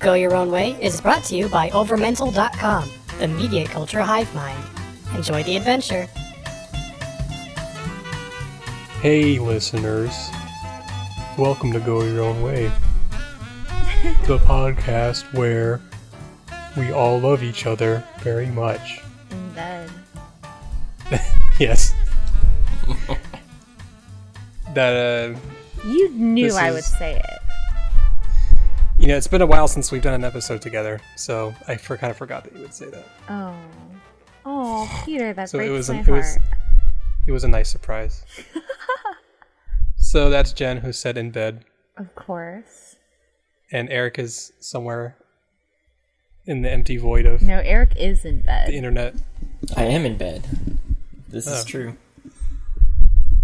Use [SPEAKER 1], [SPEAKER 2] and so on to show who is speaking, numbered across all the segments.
[SPEAKER 1] Go Your Own Way is brought to you by Overmental.com, the media culture hive mind. Enjoy the adventure.
[SPEAKER 2] Hey, listeners. Welcome to Go Your Own Way, the podcast where we all love each other very much.
[SPEAKER 3] in bed.
[SPEAKER 2] Yes. that, uh,
[SPEAKER 3] You knew
[SPEAKER 2] This
[SPEAKER 3] I would say it.
[SPEAKER 2] You know, it's been a while since we've done an episode together, so I for, kind of forgot that you would say that.
[SPEAKER 3] Oh. Oh, Peter, that
[SPEAKER 2] So it was
[SPEAKER 3] my
[SPEAKER 2] an- it was-
[SPEAKER 3] heart.
[SPEAKER 2] It was a nice surprise. so that's Jen who said in bed,
[SPEAKER 3] Of course.
[SPEAKER 2] and Eric is somewhere in the empty void of
[SPEAKER 3] No, Eric is in bed.
[SPEAKER 2] the internet.
[SPEAKER 4] I am in bed. This
[SPEAKER 2] Oh.
[SPEAKER 4] is true.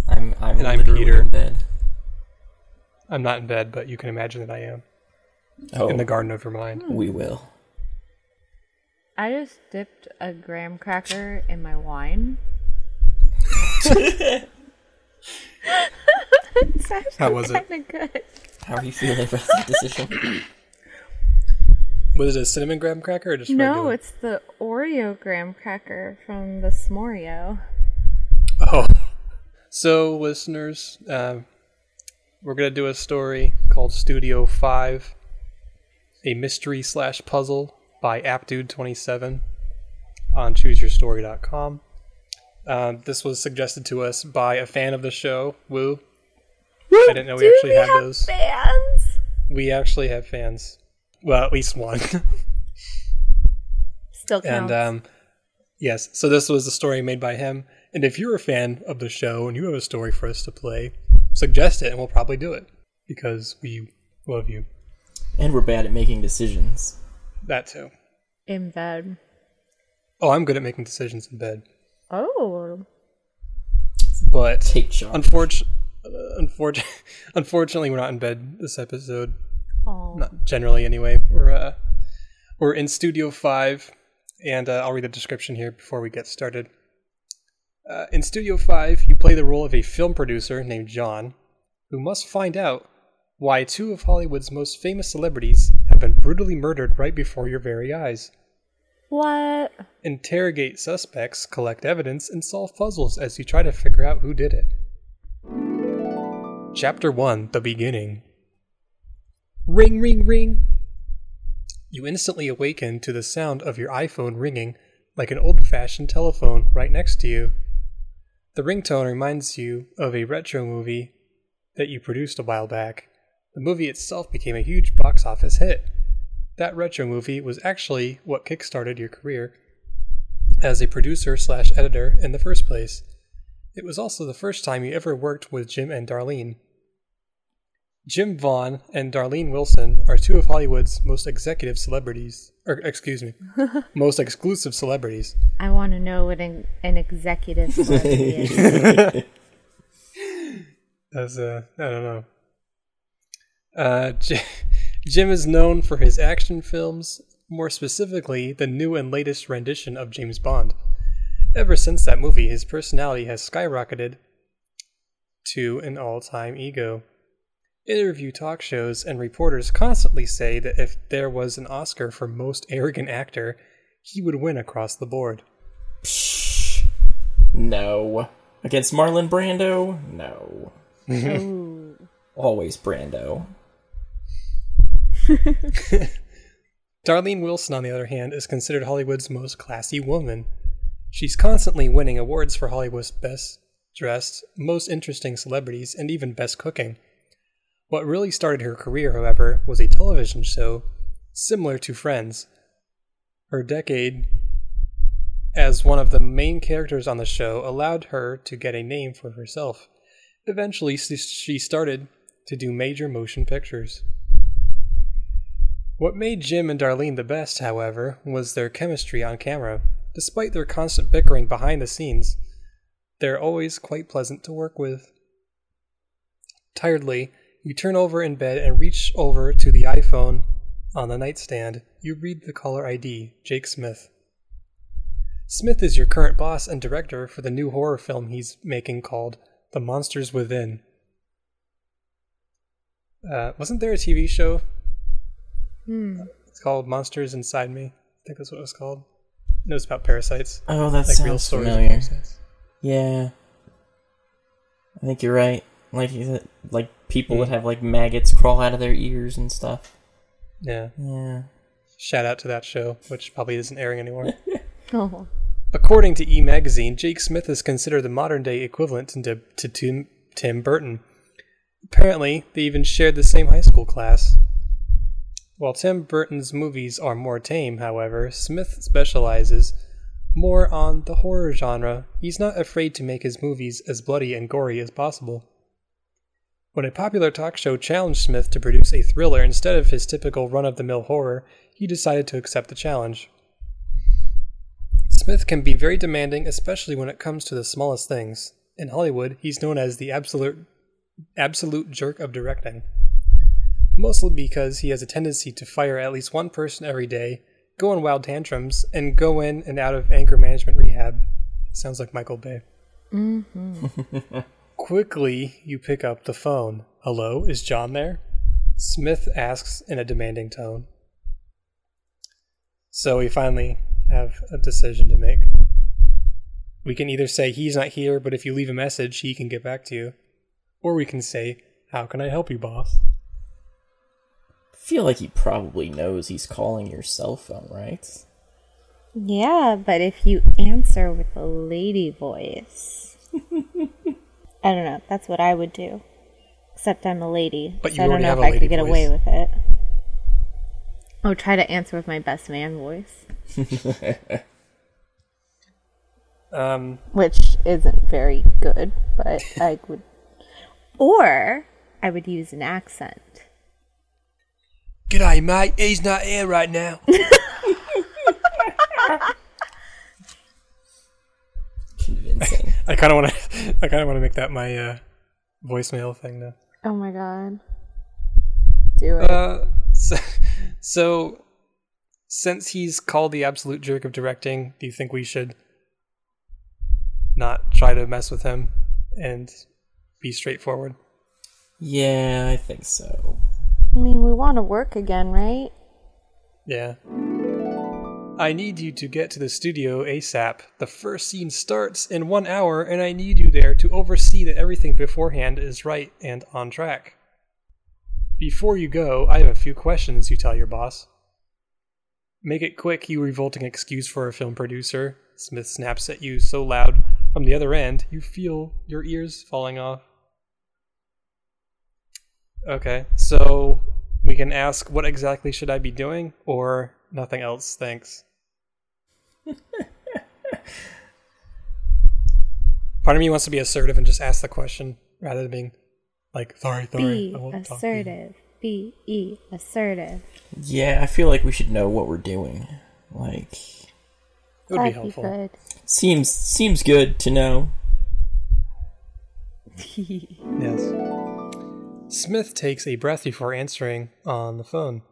[SPEAKER 4] I'm I'm
[SPEAKER 2] And I'm Peter.
[SPEAKER 4] in bed.
[SPEAKER 2] I'm not in bed, but you can imagine that I am
[SPEAKER 4] Oh,
[SPEAKER 2] in the garden of your mind.
[SPEAKER 4] we will.
[SPEAKER 3] I just dipped a graham cracker in my wine. it's
[SPEAKER 2] How was it?
[SPEAKER 3] good.
[SPEAKER 4] How are you feeling about that decision?
[SPEAKER 2] Was it a cinnamon graham cracker or just
[SPEAKER 3] No,
[SPEAKER 2] regular?
[SPEAKER 3] it's the Oreo graham cracker from the S'morio.
[SPEAKER 2] Oh. So, listeners, um, we're going to do a story called Studio 5, a mystery slash puzzle by AppDude27 on chooseyourstory.com. Um, this was suggested to us by a fan of the show, Woo. I didn't know we actually
[SPEAKER 3] we
[SPEAKER 2] had those.
[SPEAKER 3] fans?
[SPEAKER 2] We actually have fans. Well, at least one.
[SPEAKER 3] Still counts.
[SPEAKER 2] And um, yes, so this was a story made by him. And if you're a fan of the show and you have a story for us to play, suggest it and we'll probably do it because we love you.
[SPEAKER 4] And we're bad at making decisions.
[SPEAKER 2] That too.
[SPEAKER 3] in bed.
[SPEAKER 2] Oh, I'm good at making decisions in bed,
[SPEAKER 3] Oh.
[SPEAKER 2] but
[SPEAKER 4] Take charge.
[SPEAKER 2] unfortunately, unfortunately, unfortunately, we're not in bed this episode.
[SPEAKER 3] Oh.
[SPEAKER 2] Not generally, anyway. We're uh, we're in Studio Five, and uh, I'll read the description here before we get started. Uh, in Studio 5, you play the role of a film producer named John, who must find out why two of Hollywood's most famous celebrities have been brutally murdered right before your very eyes.
[SPEAKER 3] What?
[SPEAKER 2] Interrogate suspects, collect evidence, and solve puzzles as you try to figure out who did it. Chapter 1 The Beginning Ring, ring, ring. You instantly awaken to the sound of your iPhone ringing like an old fashioned telephone right next to you. The ringtone reminds you of a retro movie that you produced a while back. The movie itself became a huge box office hit. That retro movie was actually what kickstarted your career as a producer slash editor in the first place. It was also the first time you ever worked with Jim and Darlene. Jim Vaughn and Darlene Wilson are two of Hollywood's most executive celebrities, or excuse me, most exclusive celebrities.
[SPEAKER 3] I want to know what an, an executive celebrity is.
[SPEAKER 2] As uh, I don't know. Uh, Jim is known for his action films, more specifically, the new and latest rendition of James Bond. Ever since that movie, his personality has skyrocketed to an all time ego. Interview talk shows and reporters constantly say that if there was an Oscar for most arrogant actor, he would win across the board.
[SPEAKER 4] Psh. No. Against Marlon Brando? No. Always Brando.
[SPEAKER 2] Darlene Wilson, on the other hand, is considered Hollywood's most classy woman. She's constantly winning awards for Hollywood's best dressed, most interesting celebrities, and even best cooking. What really started her career, however, was a television show similar to Friends. Her decade as one of the main characters on the show allowed her to get a name for herself. Eventually, she started to do major motion pictures. What made Jim and Darlene the best, however, was their chemistry on camera. Despite their constant bickering behind the scenes, they're always quite pleasant to work with. Tiredly, you turn over in bed and reach over to the iPhone on the nightstand. You read the caller ID, Jake Smith. Smith is your current boss and director for the new horror film he's making called The Monsters Within. Uh, wasn't there a TV show
[SPEAKER 3] Hmm.
[SPEAKER 2] It's called Monsters Inside Me. I think that's what it was called. It was about parasites,
[SPEAKER 4] Oh, that
[SPEAKER 2] like real
[SPEAKER 4] sounds
[SPEAKER 2] stories of
[SPEAKER 4] familiar.
[SPEAKER 2] parasites.
[SPEAKER 4] Yeah. I think you're right. Like, like people
[SPEAKER 2] Hmm.
[SPEAKER 4] that have like maggots crawl out of their ears and stuff.
[SPEAKER 2] Yeah.
[SPEAKER 4] Yeah.
[SPEAKER 2] Shout out to that show, which probably isn't airing anymore.
[SPEAKER 3] Oh.
[SPEAKER 2] According to E! Magazine, Jake Smith is considered the modern day equivalent to, to Tim, Tim Burton. Apparently, they even shared the same high school class. While Tim Burton's movies are more tame, however, Smith specializes more on the horror genre. He's not afraid to make his movies as bloody and gory as possible. When a popular talk show challenged Smith to produce a thriller instead of his typical run of the mill horror, he decided to accept the challenge. Smith can be very demanding, especially when it comes to the smallest things. In Hollywood, he's known as the absolute absolute jerk of directing. Mostly because he has a tendency to fire at least one person every day, go on wild tantrums, and go in and out of anger management rehab. Sounds like Michael Bay. Mm-hmm. Quickly, you pick up the phone. Hello, is John there? Smith asks in a demanding tone. So we finally have a decision to make. We can either say he's not here, but if you leave a message, he can get back to you. Or we can say, How can I help you, boss?
[SPEAKER 4] I feel like he probably knows he's calling your cell phone, right?
[SPEAKER 3] Yeah, but if you answer with a lady voice. I don't know. That's what I would do. Except I'm a lady.
[SPEAKER 2] But you
[SPEAKER 3] so I don't
[SPEAKER 2] already
[SPEAKER 3] know
[SPEAKER 2] have
[SPEAKER 3] if
[SPEAKER 2] a
[SPEAKER 3] I
[SPEAKER 2] lady
[SPEAKER 3] could get away
[SPEAKER 2] voice.
[SPEAKER 3] with it. Oh, try to answer with my best man voice,
[SPEAKER 2] Um,
[SPEAKER 3] which isn't very good, but I would. Or I would use an accent.
[SPEAKER 2] G'day, mate. He's not here right now.
[SPEAKER 4] Convincing.
[SPEAKER 2] I kind of want to. I kind of want to make that my uh, voicemail thing now.
[SPEAKER 3] Oh my god. Do it.
[SPEAKER 2] Uh, so, so, since he's called the absolute jerk of directing, do you think we should not try to mess with him and be straightforward?
[SPEAKER 4] yeah, I think so.
[SPEAKER 3] I mean, we want to work again, right?
[SPEAKER 2] Yeah. I need you to get to the studio ASAP. The first scene starts in one hour, and I need you there to oversee that everything beforehand is right and on track. Before you go, I have a few questions, you tell your boss. Make it quick, you revolting excuse for a film producer. Smith snaps at you so loud from the other end, you feel your ears falling off. Okay, so we can ask what exactly should I be doing, or nothing else, thanks. Part of me wants to be assertive and just ask the question rather than being like, sorry, sorry.
[SPEAKER 3] Be
[SPEAKER 2] I won't talk to you."
[SPEAKER 3] assertive. Be e assertive.
[SPEAKER 4] Yeah, I feel like we should know what we're doing. Like,
[SPEAKER 2] It would be
[SPEAKER 3] That'd
[SPEAKER 2] helpful.
[SPEAKER 3] good.
[SPEAKER 4] seems seems good to know.
[SPEAKER 2] Yes. Smith takes a breath before answering on the phone.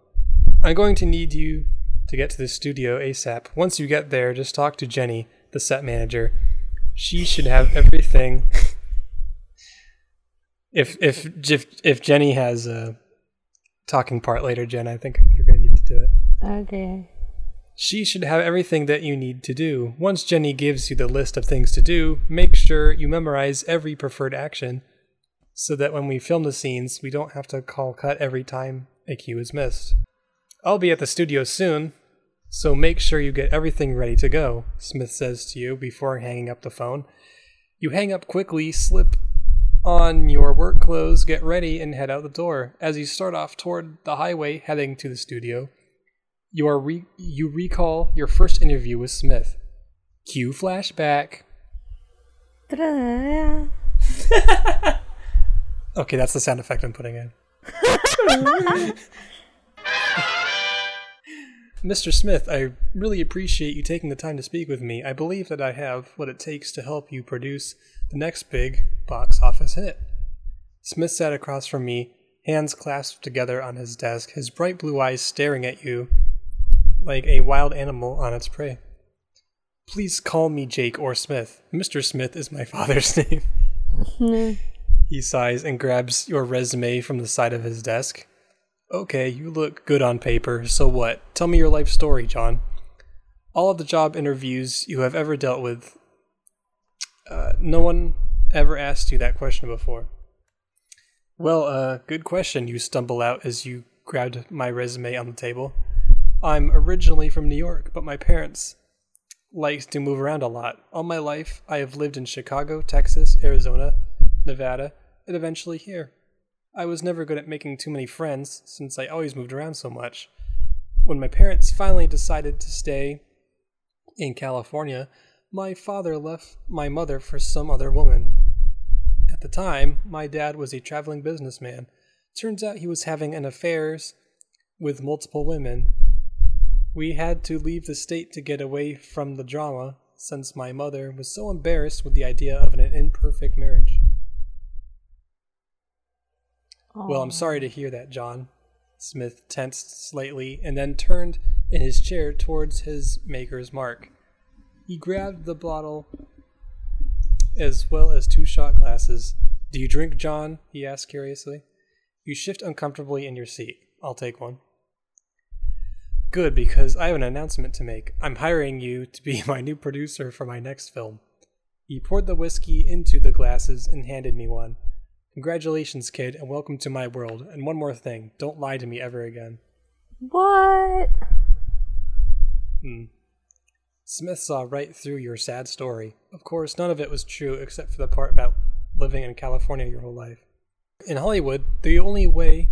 [SPEAKER 2] I'm going to need you to get to the studio ASAP. Once you get there, just talk to Jenny, the set manager. She should have everything. if if if if Jenny has a talking part later, Jen, I think you're going to need to do it.
[SPEAKER 3] Okay.
[SPEAKER 2] She should have everything that you need to do. Once Jenny gives you the list of things to do, make sure you memorize every preferred action so that when we film the scenes, we don't have to call cut every time a cue is missed. I'll be at the studio soon, so make sure you get everything ready to go, Smith says to you before hanging up the phone. You hang up quickly, slip on your work clothes, get ready, and head out the door. As you start off toward the highway heading to the studio, you are re- you recall your first interview with Smith. Cue flashback.
[SPEAKER 3] Ta-da.
[SPEAKER 2] Okay, that's the sound effect I'm putting in. Mr. Smith, I really appreciate you taking the time to speak with me. I believe that I have what it takes to help you produce the next big box office hit. Smith sat across from me, hands clasped together on his desk, his bright blue eyes staring at you like a wild animal on its prey. Please call me Jake or Smith. Mr. Smith is my father's name. Hmm. He sighs and grabs your resume from the side of his desk. Okay, you look good on paper, so what? Tell me your life story, John. All of the job interviews you have ever dealt with, uh, no one ever asked you that question before. Well, uh, good question, you stumble out as you grabbed my resume on the table. I'm originally from New York, but my parents likes to move around a lot. All my life, I have lived in Chicago, Texas, Arizona, Nevada, and eventually here. I was never good at making too many friends since I always moved around so much. When my parents finally decided to stay in California, my father left my mother for some other woman. At the time, my dad was a traveling businessman. Turns out he was having an affairs with multiple women. We had to leave the state to get away from the drama since my mother was so embarrassed with the idea of an imperfect marriage. Well, I'm sorry to hear that, John. Smith tensed slightly and then turned in his chair towards his maker's mark. He grabbed the bottle as well as two shot glasses. Do you drink, John? he asked curiously. You shift uncomfortably in your seat. I'll take one. Good, because I have an announcement to make. I'm hiring you to be my new producer for my next film. He poured the whiskey into the glasses and handed me one. Congratulations, kid, and welcome to my world. And one more thing don't lie to me ever again.
[SPEAKER 3] What?
[SPEAKER 2] Hmm. Smith saw right through your sad story. Of course, none of it was true except for the part about living in California your whole life. In Hollywood, the only way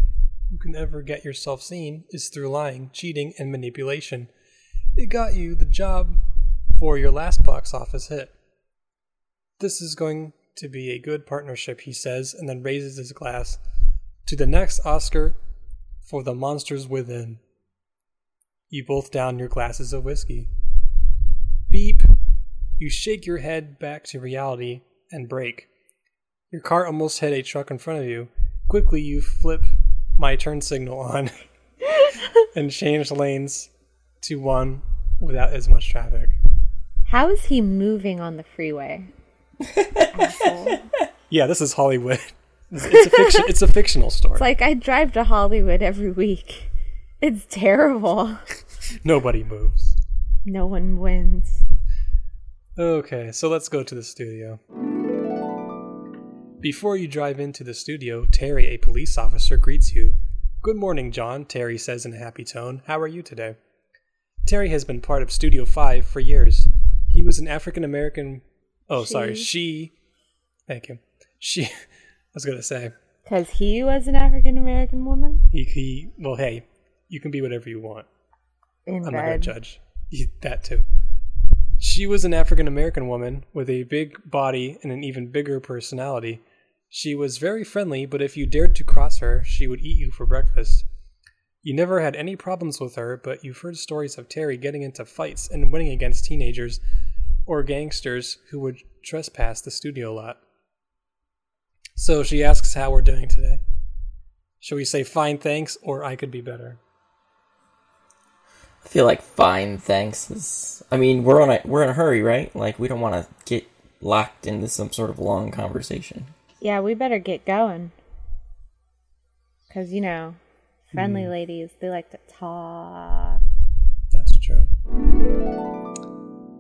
[SPEAKER 2] you can ever get yourself seen is through lying, cheating, and manipulation. It got you the job for your last box office hit. This is going to be a good partnership, he says, and then raises his glass to the next Oscar for The Monsters Within. You both down your glasses of whiskey. Beep. You shake your head back to reality and brake. Your car almost hit a truck in front of you. Quickly, you flip my turn signal on and change lanes to one without as much traffic.
[SPEAKER 3] How is he moving on the freeway?
[SPEAKER 2] Yeah, this is Hollywood. It's a fiction. it's a fictional story.
[SPEAKER 3] It's like I drive to Hollywood every week. It's terrible.
[SPEAKER 2] Nobody moves.
[SPEAKER 3] No one wins.
[SPEAKER 2] Okay, so let's go to the studio. Before you drive into the studio, Terry, a police officer, greets you. Good morning, John, Terry says in a happy tone. How are you today? Terry has been part of Studio 5 for years. He was an African American. Oh, sorry,
[SPEAKER 3] She.
[SPEAKER 2] she. Thank you. She. I was going to say.
[SPEAKER 3] Because he was an African American woman
[SPEAKER 2] He, he. Well, hey, you can be whatever you want.
[SPEAKER 3] in
[SPEAKER 2] I'm not gonna judge. He- That too. She was an African American woman with a big body and an even bigger personality. She was very friendly, but if you dared to cross her, she would eat you for breakfast. You never had any problems with her, but you've heard stories of Terry getting into fights and winning against teenagers or gangsters who would trespass the studio lot. So she asks how we're doing today. Should we say fine thanks or I could be better?
[SPEAKER 4] I feel like fine, thanks. Is, I mean, we're on a we're in a hurry, right? Like we don't want to get locked into some sort of long conversation.
[SPEAKER 3] Yeah, we better get going. Because, you know, friendly hmm. ladies, they like to talk.
[SPEAKER 2] That's true.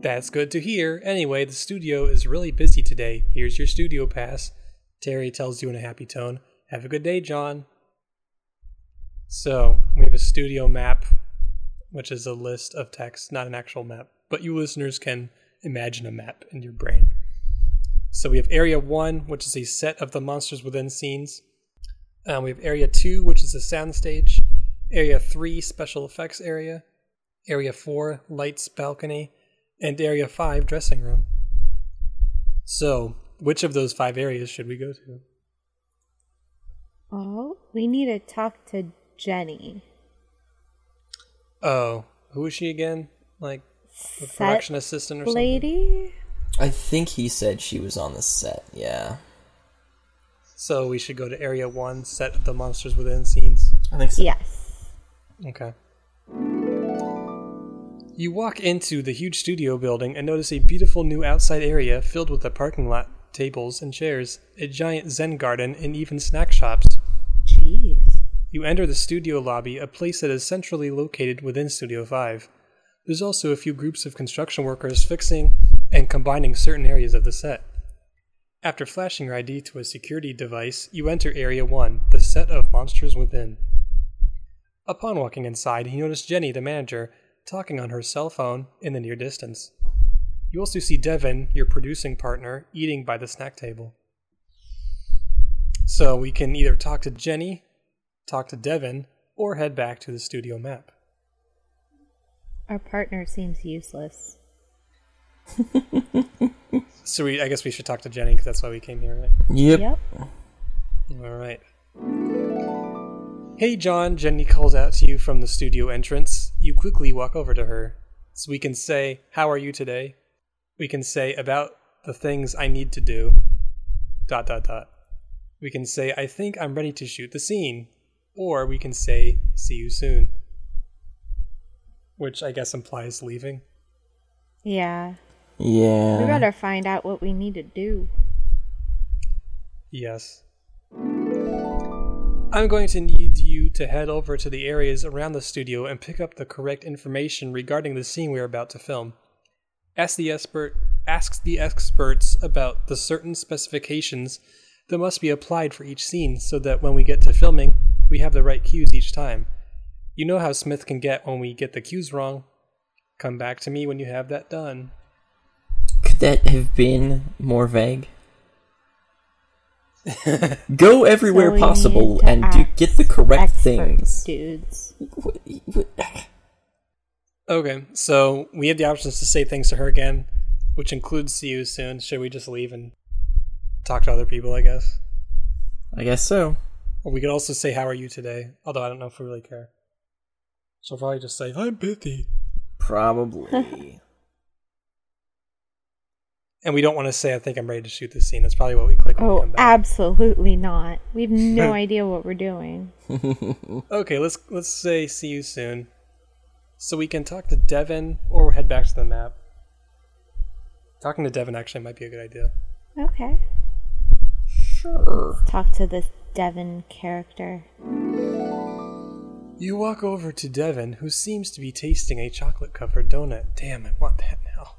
[SPEAKER 2] That's good to hear. Anyway, the studio is really busy today. Here's your studio pass. Terry tells you in a happy tone. Have a good day, John. So, we have a studio map, which is a list of text, not an actual map. But you listeners can imagine a map in your brain. So, we have Area 1, which is a set of the Monsters Within scenes. Um, we have Area 2, which is a soundstage. Area 3, special effects area. Area 4, lights balcony, and Area 5, dressing room. So, which of those five areas should we go to?
[SPEAKER 3] Oh, we need to talk to Jenny.
[SPEAKER 2] Oh, who is she again? Like the
[SPEAKER 3] Set
[SPEAKER 2] production assistant or something?
[SPEAKER 3] lady?
[SPEAKER 4] I think he said she was on the set. Yeah,
[SPEAKER 2] So we should go to Area 1, set the Monsters Within scenes.
[SPEAKER 4] I think so.
[SPEAKER 3] Yes.
[SPEAKER 2] Okay. You walk into the huge studio building and notice a beautiful new outside area filled with a parking lot, tables, and chairs, a giant Zen garden, and even snack shops.
[SPEAKER 3] Jeez.
[SPEAKER 2] You enter the studio lobby, a place that is centrally located within Studio 5. There's also a few groups of construction workers fixing and combining certain areas of the set. After flashing your ID to a security device, you enter Area 1, the set of monsters within. Upon walking inside, you notice Jenny, the manager, talking on her cell phone in the near distance. You also see Devin, your producing partner, eating by the snack table. So we can either talk to Jenny, talk to Devin, or head back to the studio map.
[SPEAKER 3] Our partner seems useless.
[SPEAKER 2] So we, I guess we should talk to Jenny because that's why we came here, right?
[SPEAKER 4] Yep.
[SPEAKER 3] Yep.
[SPEAKER 2] All right. Hey, John, Jenny calls out to you from the studio entrance. You quickly walk over to her. So we can say, How are you today? We can say, About the things I need to do. Dot, dot, dot. We can say, I think I'm ready to shoot the scene. Or we can say, See you soon. Which I guess implies leaving.
[SPEAKER 3] Yeah.
[SPEAKER 4] Yeah.
[SPEAKER 3] We better find out what we need to do.
[SPEAKER 2] Yes. I'm going to need you to head over to the areas around the studio and pick up the correct information regarding the scene we are about to film. Ask the expert ask the experts about the certain specifications that must be applied for each scene so that when we get to filming, we have the right cues each time. You know how Smith can get when we get the cues wrong. Come back to me when you have that done.
[SPEAKER 4] Could that have been more vague? Go everywhere
[SPEAKER 3] So
[SPEAKER 4] possible and do, get the correct things.
[SPEAKER 3] Dudes.
[SPEAKER 4] What- what-
[SPEAKER 2] Okay, so we have the options to say things to her again, which includes see you soon. Should we just leave and talk to other people, I guess?
[SPEAKER 4] I guess so.
[SPEAKER 2] Or we could also say, How are you today? Although I don't know if we really care. So I'll probably just say, I'm busy.
[SPEAKER 4] Probably.
[SPEAKER 2] And we don't want to say, I think I'm ready to shoot this scene. That's probably what we click when we
[SPEAKER 3] Oh,
[SPEAKER 2] come back.
[SPEAKER 3] absolutely not. We have no idea what we're doing.
[SPEAKER 2] Okay, let's let's say see you soon. So we can talk to Devin or head back to the map. Talking to Devin actually might be a good idea.
[SPEAKER 3] Okay.
[SPEAKER 4] sure.
[SPEAKER 3] Talk to this Devin character.
[SPEAKER 2] You walk over to Devin, who seems to be tasting a chocolate covered donut. Damn, I want that now.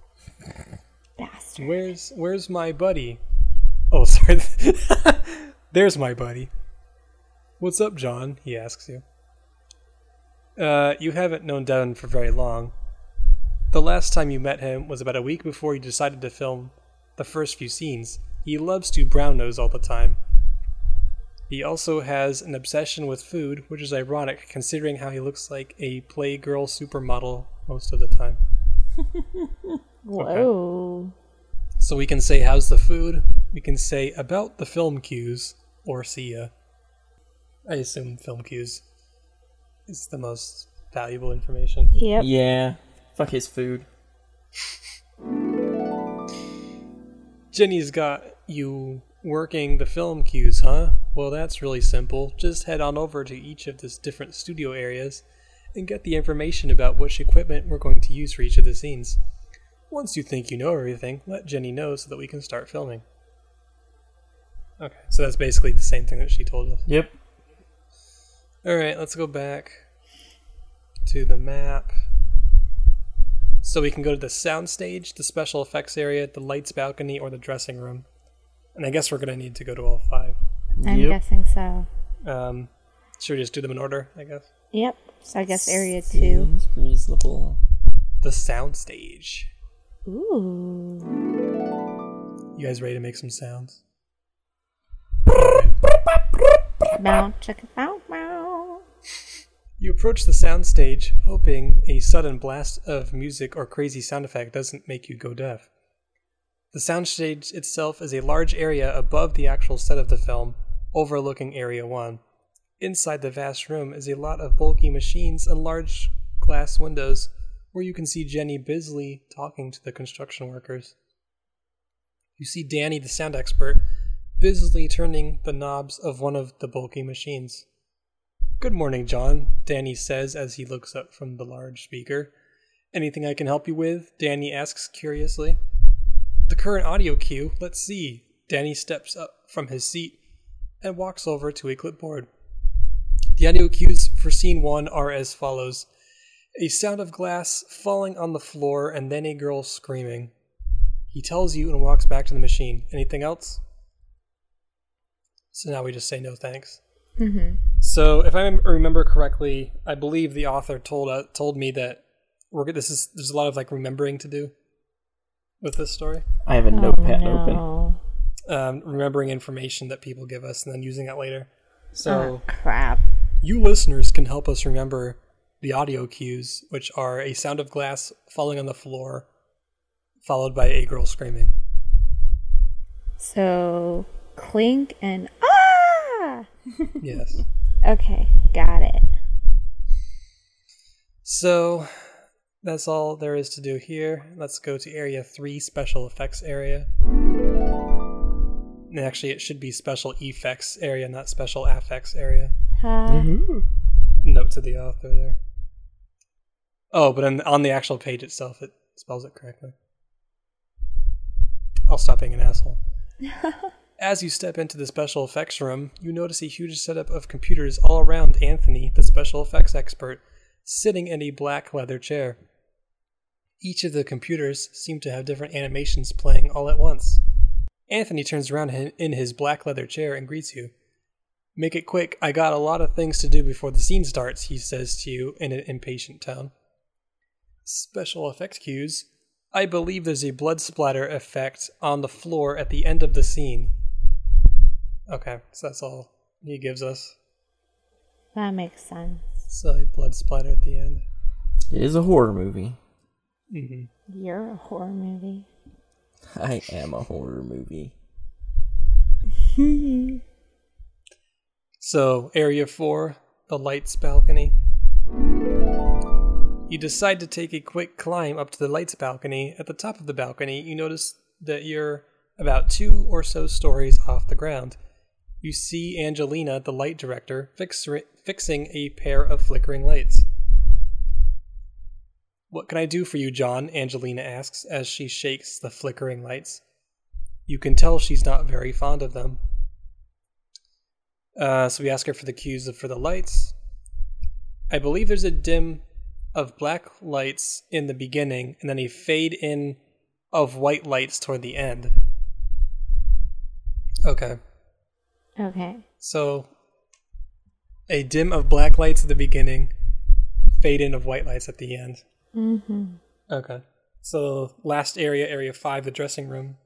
[SPEAKER 3] Bastard.
[SPEAKER 2] Where's where's my buddy? Oh, sorry. There's my buddy. What's up, John? He asks you. Uh, you haven't known Devin for very long. The last time you met him was about a week before you decided to film the first few scenes. He loves to brown nose all the time. He also has an obsession with food, which is ironic considering how he looks like a Playgirl supermodel most of the time.
[SPEAKER 3] Whoa.
[SPEAKER 2] So we can say, How's the food? We can say, About the film cues, or see ya. I assume film cues is the most valuable information.
[SPEAKER 3] Yep.
[SPEAKER 4] Yeah. Fuck his food.
[SPEAKER 2] Jenny's got you working the film cues, huh? Well, that's really simple. Just head on over to each of the different studio areas and get the information about which equipment we're going to use for each of the scenes. Once you think you know everything, let Jenny know so that we can start filming. Okay, so that's basically the same thing that she told us.
[SPEAKER 4] Yep.
[SPEAKER 2] All right, let's go back to the map. So we can go to the sound stage, the special effects area, the lights balcony, or the dressing room. And I guess we're gonna need to go to all five.
[SPEAKER 3] I'm
[SPEAKER 4] Yep.
[SPEAKER 3] guessing so.
[SPEAKER 2] Um, should we just do them in order? I guess.
[SPEAKER 3] Yep. So I guess area two.
[SPEAKER 4] Seems reasonable.
[SPEAKER 2] The sound stage.
[SPEAKER 3] Ooh.
[SPEAKER 2] You guys ready to make some sounds?
[SPEAKER 3] Bow, chicka, bow, bow.
[SPEAKER 2] You approach the sound stage, hoping a sudden blast of music or crazy sound effect doesn't make you go deaf. The soundstage itself is a large area above the actual set of the film, overlooking Area 1. Inside the vast room is a lot of bulky machines and large glass windows where you can see Jenny busily talking to the construction workers. You see Danny, the sound expert, busily turning the knobs of one of the bulky machines. Good morning, John, Danny says as he looks up from the large speaker. Anything I can help you with? Danny asks curiously. The current audio cue, let's see. Danny steps up from his seat and walks over to a clipboard. The audio cues for scene one are as follows a sound of glass falling on the floor, and then a girl screaming. He tells you and walks back to the machine. Anything else? So now we just say no thanks.
[SPEAKER 3] Mm-hmm.
[SPEAKER 2] So if I remember correctly, I believe the author told uh, told me that we're this is there's a lot of like remembering to do with this story.
[SPEAKER 4] I have a
[SPEAKER 3] Oh,
[SPEAKER 4] notepad open.
[SPEAKER 2] Um, remembering information that people give us and then using it later. So
[SPEAKER 3] Oh, crap.
[SPEAKER 2] you listeners can help us remember the audio cues, which are a sound of glass falling on the floor, followed by a girl screaming.
[SPEAKER 3] So, clink and ah!
[SPEAKER 2] Yes.
[SPEAKER 3] Okay, got it.
[SPEAKER 2] So that's all there is to do here. Let's go to area three, special effects area. And actually, it should be special effects area, not special affects area.
[SPEAKER 3] Huh?
[SPEAKER 2] Note to the author there. Oh, but on, on the actual page itself, it spells it correctly. I'll stop being an asshole. As you step into the special effects room, you notice a huge setup of computers all around Anthony, the special effects expert, sitting in a black leather chair. Each of the computers seem to have different animations playing all at once. Anthony turns around in in his black leather chair and greets you. Make it quick, I got a lot of things to do before the scene starts, he says to you in an impatient tone. Special effects cues. I believe there's a blood splatter effect on the floor at the end of the scene. Okay, so that's all he gives us.
[SPEAKER 3] That makes sense.
[SPEAKER 2] So a blood splatter at the end.
[SPEAKER 4] It is a horror movie.
[SPEAKER 2] hmm
[SPEAKER 3] You're a horror movie.
[SPEAKER 4] I am a horror movie.
[SPEAKER 2] So, Area 4, the lights balcony. You decide to take a quick climb up to the lights balcony. At the top of the balcony, you notice that you're about two or so stories off the ground. You see Angelina, the light director, fix- fixing a pair of flickering lights. What can I do for you, John? Angelina asks as she shakes the flickering lights. You can tell she's not very fond of them. Uh, so we ask her for the cues for the lights. I believe there's a dim of black lights in the beginning, and then a fade in of white lights toward the end. Okay,
[SPEAKER 3] Okay.
[SPEAKER 2] so a dim of black lights at the beginning, fade in of white lights at the end.
[SPEAKER 3] Mm-hmm.
[SPEAKER 2] Okay. So last area, area five, the dressing room.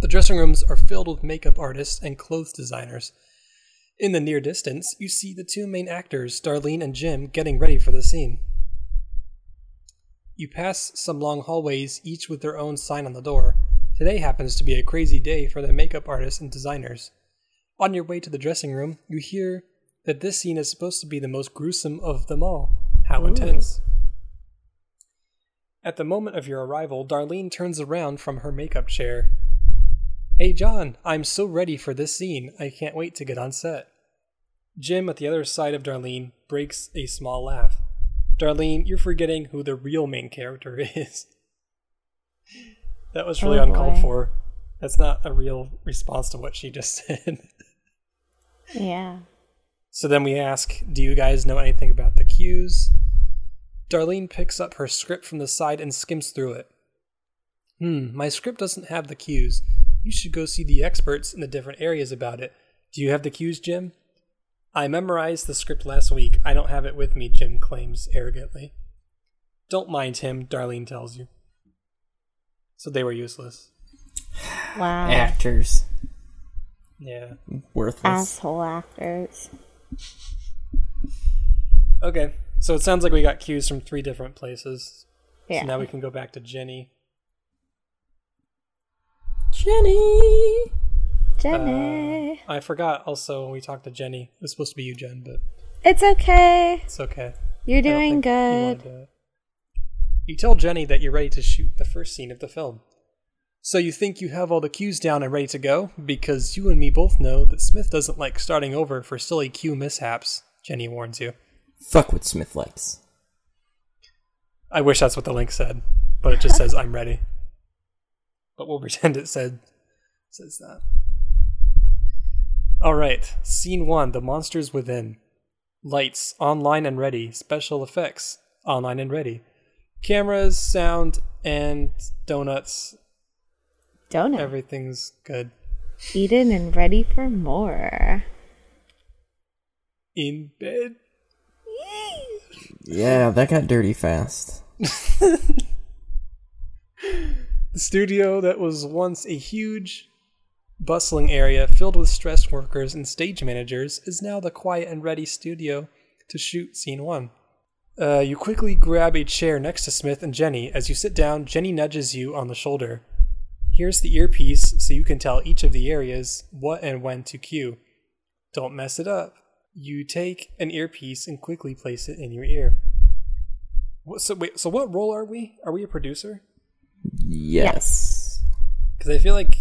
[SPEAKER 2] The dressing rooms are filled with makeup artists and clothes designers. In the near distance, you see the two main actors, Darlene and Jim, getting ready for the scene. You pass some long hallways, each with their own sign on the door. Today happens to be a crazy day for the makeup artists and designers. On your way to the dressing room, you hear that this scene is supposed to be the most gruesome of them all. How intense. At the moment of your arrival, Darlene turns around from her makeup chair. Hey, John, I'm so ready for this scene. I can't wait to get on set. Jim, at the other side of Darlene, breaks a small laugh. Darlene, you're forgetting who the real main character is. that was really
[SPEAKER 3] Oh,
[SPEAKER 2] uncalled
[SPEAKER 3] boy.
[SPEAKER 2] for. That's not a real response to what she just said.
[SPEAKER 3] Yeah.
[SPEAKER 2] So then we ask, Do you guys know anything about the cues? Darlene picks up her script from the side and skims through it. Hmm, my script doesn't have the cues. You should go see the experts in the different areas about it. Do you have the cues, Jim? I memorized the script last week. I don't have it with me, Jim claims arrogantly. Don't mind him, Darlene tells you. So they were useless.
[SPEAKER 3] Wow.
[SPEAKER 4] Actors.
[SPEAKER 2] Yeah.
[SPEAKER 4] Worthless.
[SPEAKER 3] Asshole actors.
[SPEAKER 2] Okay, so it sounds like we got cues from three different places.
[SPEAKER 3] Yeah.
[SPEAKER 2] So now we can go back to Jenny.
[SPEAKER 4] Jenny!
[SPEAKER 3] Jenny.
[SPEAKER 2] Uh, I forgot also when we talked to Jenny. It was supposed to be you, Jen, but
[SPEAKER 3] it's okay.
[SPEAKER 2] it's okay.
[SPEAKER 3] You're doing
[SPEAKER 2] think you
[SPEAKER 3] good.
[SPEAKER 2] to- You tell Jenny that you're ready to shoot the first scene of the film. So you think you have all the cues down and ready to go? Because you and me both know that Smith doesn't like starting over for silly cue mishaps, Jenny warns you.
[SPEAKER 4] Fuck what Smith likes.
[SPEAKER 2] I wish that's what the link said, but it just says I'm ready. But we'll pretend it said says that. All right, scene one: the monsters within. Lights online and ready. Special effects online and ready. Cameras, sound, and donuts.
[SPEAKER 3] Donut.
[SPEAKER 2] Everything's good.
[SPEAKER 3] Eaten and ready for more.
[SPEAKER 2] In bed.
[SPEAKER 4] Yeah, that got dirty fast.
[SPEAKER 2] The studio that was once a huge, bustling area filled with stressed workers and stage managers is now the quiet and ready studio to shoot scene one. Uh, you quickly grab a chair next to Smith and Jenny. As you sit down, Jenny nudges you on the shoulder. Here's the earpiece so you can tell each of the areas what and when to cue. Don't mess it up. You take an earpiece and quickly place it in your ear. So wait, so what role are we? Are we a producer?
[SPEAKER 4] Yes.
[SPEAKER 2] Because I feel like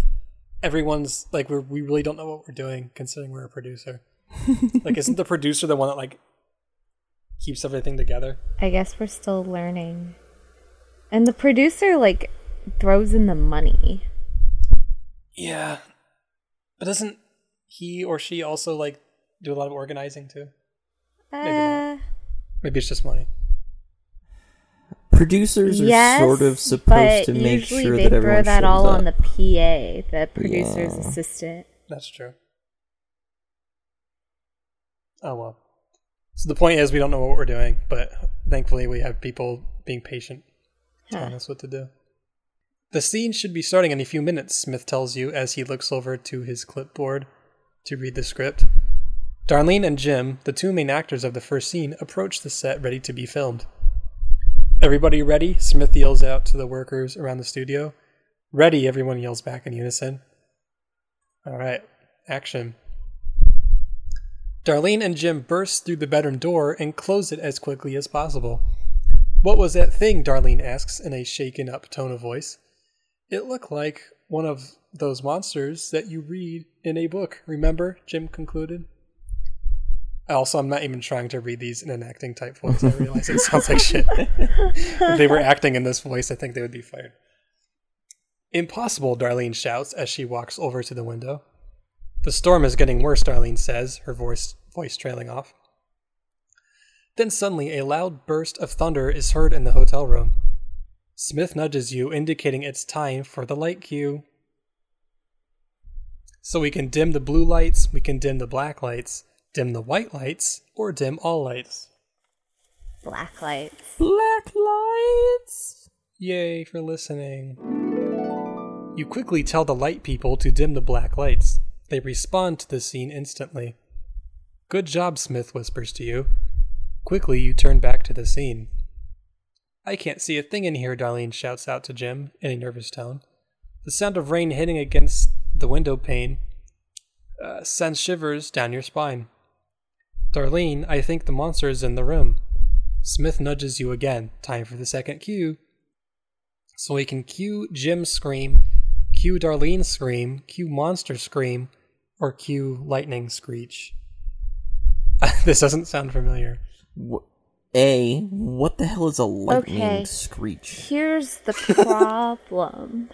[SPEAKER 2] everyone's like we're, we really don't know what we're doing considering we're a producer. like, isn't the producer the one that like keeps everything together?
[SPEAKER 3] I guess we're still learning. And the producer, like, throws in the money.
[SPEAKER 2] Yeah, but doesn't he or she also like do a lot of organizing too?
[SPEAKER 3] Uh,
[SPEAKER 2] Maybe it's just money.
[SPEAKER 4] Producers are
[SPEAKER 3] yes,
[SPEAKER 4] sort of supposed to make
[SPEAKER 3] usually
[SPEAKER 4] sure
[SPEAKER 3] they
[SPEAKER 4] that
[SPEAKER 3] throw
[SPEAKER 4] everyone
[SPEAKER 3] that all
[SPEAKER 4] up.
[SPEAKER 3] on the PA, the producer's
[SPEAKER 4] Yeah.
[SPEAKER 3] assistant.
[SPEAKER 2] That's true. Oh well. So the point is, we don't know what we're doing, but thankfully we have people being patient, telling
[SPEAKER 3] Huh.
[SPEAKER 2] us what to do. The scene should be starting in a few minutes, Smith tells you as he looks over to his clipboard to read the script. Darlene and Jim, the two main actors of the first scene, approach the set ready to be filmed. Everybody ready? Smith yells out to the workers around the studio. Ready, everyone yells back in unison. All right, action. Darlene and Jim burst through the bedroom door and close it as quickly as possible. What was that thing? Darlene asks in a shaken up tone of voice. It looked like one of those monsters that you read in a book, remember? Jim concluded. Also, I'm not even trying to read these in an acting type voice. I realize it sounds like shit. if they were acting in this voice, I think they would be fired. Impossible, Darlene shouts as she walks over to the window. The storm is getting worse, Darlene says, her voice, voice trailing off. Then suddenly, a loud burst of thunder is heard in the hotel room. Smith nudges you, indicating it's time for the light cue. So we can dim the blue lights, we can dim the black lights, dim the white lights, or dim all lights.
[SPEAKER 3] Black lights.
[SPEAKER 4] Black lights.
[SPEAKER 2] Yay for listening. You quickly tell the light people to dim the black lights. They respond to the scene instantly. Good job, Smith whispers to you. Quickly, you turn back to the scene. I can't see a thing in here, Darlene shouts out to Jim in a nervous tone. The sound of rain hitting against the window pane uh, sends shivers down your spine. Darlene, I think the monster is in the room. Smith nudges you again. Time for the second cue. So we can cue Jim scream, cue Darlene scream, cue monster scream, or cue lightning screech. this doesn't sound familiar.
[SPEAKER 4] A, what the hell is a lightning
[SPEAKER 3] Okay.
[SPEAKER 4] screech?
[SPEAKER 3] Here's the problem.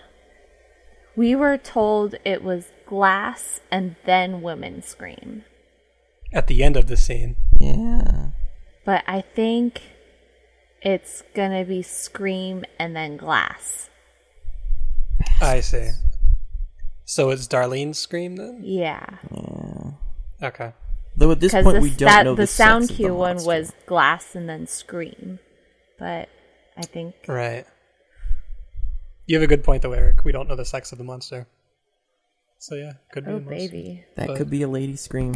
[SPEAKER 3] we were told it was glass and then women scream.
[SPEAKER 2] At the end of the scene.
[SPEAKER 4] Yeah.
[SPEAKER 3] But I think it's gonna be scream and then glass.
[SPEAKER 2] I see. So it's Darlene's scream then?
[SPEAKER 3] Yeah. yeah.
[SPEAKER 2] Okay.
[SPEAKER 4] Though at this point
[SPEAKER 3] the,
[SPEAKER 4] we don't
[SPEAKER 3] that,
[SPEAKER 4] know
[SPEAKER 3] the
[SPEAKER 4] the
[SPEAKER 3] sound
[SPEAKER 4] sex the
[SPEAKER 3] cue one was glass and then scream. But I think
[SPEAKER 2] Right. You have a good point though, Eric. We don't know the sex of the monster. So yeah, could be
[SPEAKER 3] oh
[SPEAKER 2] a monster.
[SPEAKER 3] baby,
[SPEAKER 4] That
[SPEAKER 2] but-
[SPEAKER 4] could be a lady scream.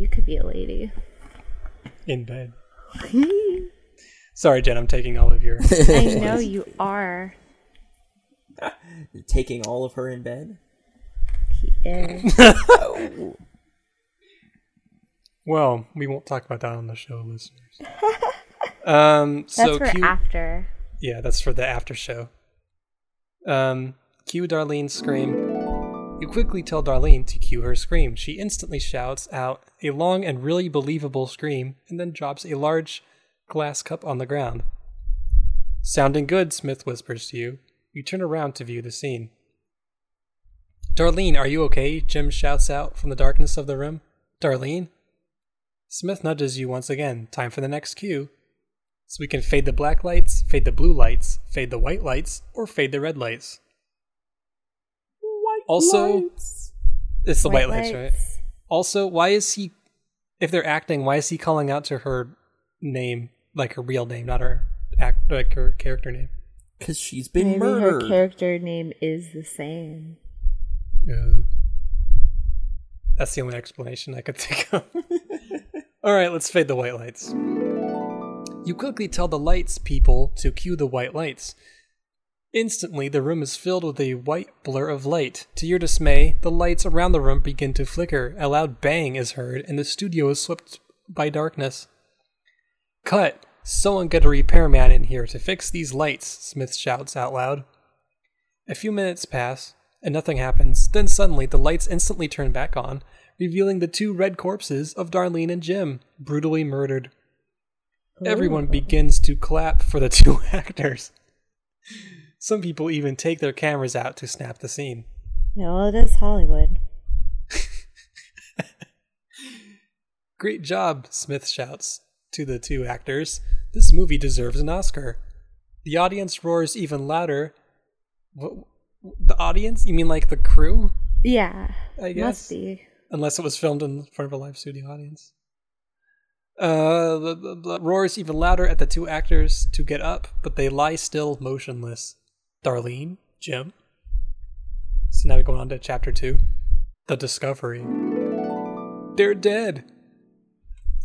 [SPEAKER 3] You could be a lady.
[SPEAKER 2] In bed. Sorry, Jen, I'm taking all of your
[SPEAKER 3] I know you are.
[SPEAKER 4] Taking all of her in bed?
[SPEAKER 3] He is.
[SPEAKER 2] Well, we won't talk about that on the show, listeners. um,
[SPEAKER 3] That's
[SPEAKER 2] so
[SPEAKER 3] for
[SPEAKER 2] cue,
[SPEAKER 3] after.
[SPEAKER 2] yeah, that's for the after show. Um, cue Darlene scream. You quickly tell Darlene to cue her scream. She instantly shouts out a long and really believable scream, and then drops a large glass cup on the ground. Sounding good, Smith whispers to you. You turn around to view the scene. Darlene, are you okay? Jim shouts out from the darkness of the room. Darlene? Smith nudges you once again. Time for the next cue. So we can fade the black lights, fade the blue lights, fade the white lights, or fade the red lights.
[SPEAKER 4] White
[SPEAKER 2] Also-
[SPEAKER 4] lights.
[SPEAKER 2] It's the white,
[SPEAKER 3] White
[SPEAKER 2] lights, right? Also, why is he, if they're acting, why is he calling out to her name, like her real name, not her act, like her character name?
[SPEAKER 4] Because she's been
[SPEAKER 3] Maybe
[SPEAKER 4] murdered.
[SPEAKER 3] her character name is the same.
[SPEAKER 2] No. That's the only explanation I could think of. All right, let's fade the white lights. You quickly tell the lights people to cue the white lights. Instantly, the room is filled with a white blur of light. To your dismay, the lights around the room begin to flicker. A loud bang is heard, and the studio is swept by darkness. Cut! Someone get a repairman in here to fix these lights, Smith shouts out loud. A few minutes pass, and nothing happens. Then suddenly, the lights instantly turn back on, revealing the two red corpses of Darlene and Jim, brutally murdered. Everyone oh. begins to clap for the two actors. Some people even take their cameras out to snap the scene.
[SPEAKER 3] Yeah, well, it is Hollywood.
[SPEAKER 2] Great job, Smith shouts to the two actors. This movie deserves an Oscar. The audience roars even louder. What, the audience? You mean like the crew?
[SPEAKER 3] Yeah,
[SPEAKER 2] I guess.
[SPEAKER 3] must be.
[SPEAKER 2] unless it was filmed in front of a live studio audience. Uh, the, the, the roars even louder at the two actors to get up, but they lie still, motionless. Darlene, Jim. So now we go on to chapter two, the discovery. They're dead.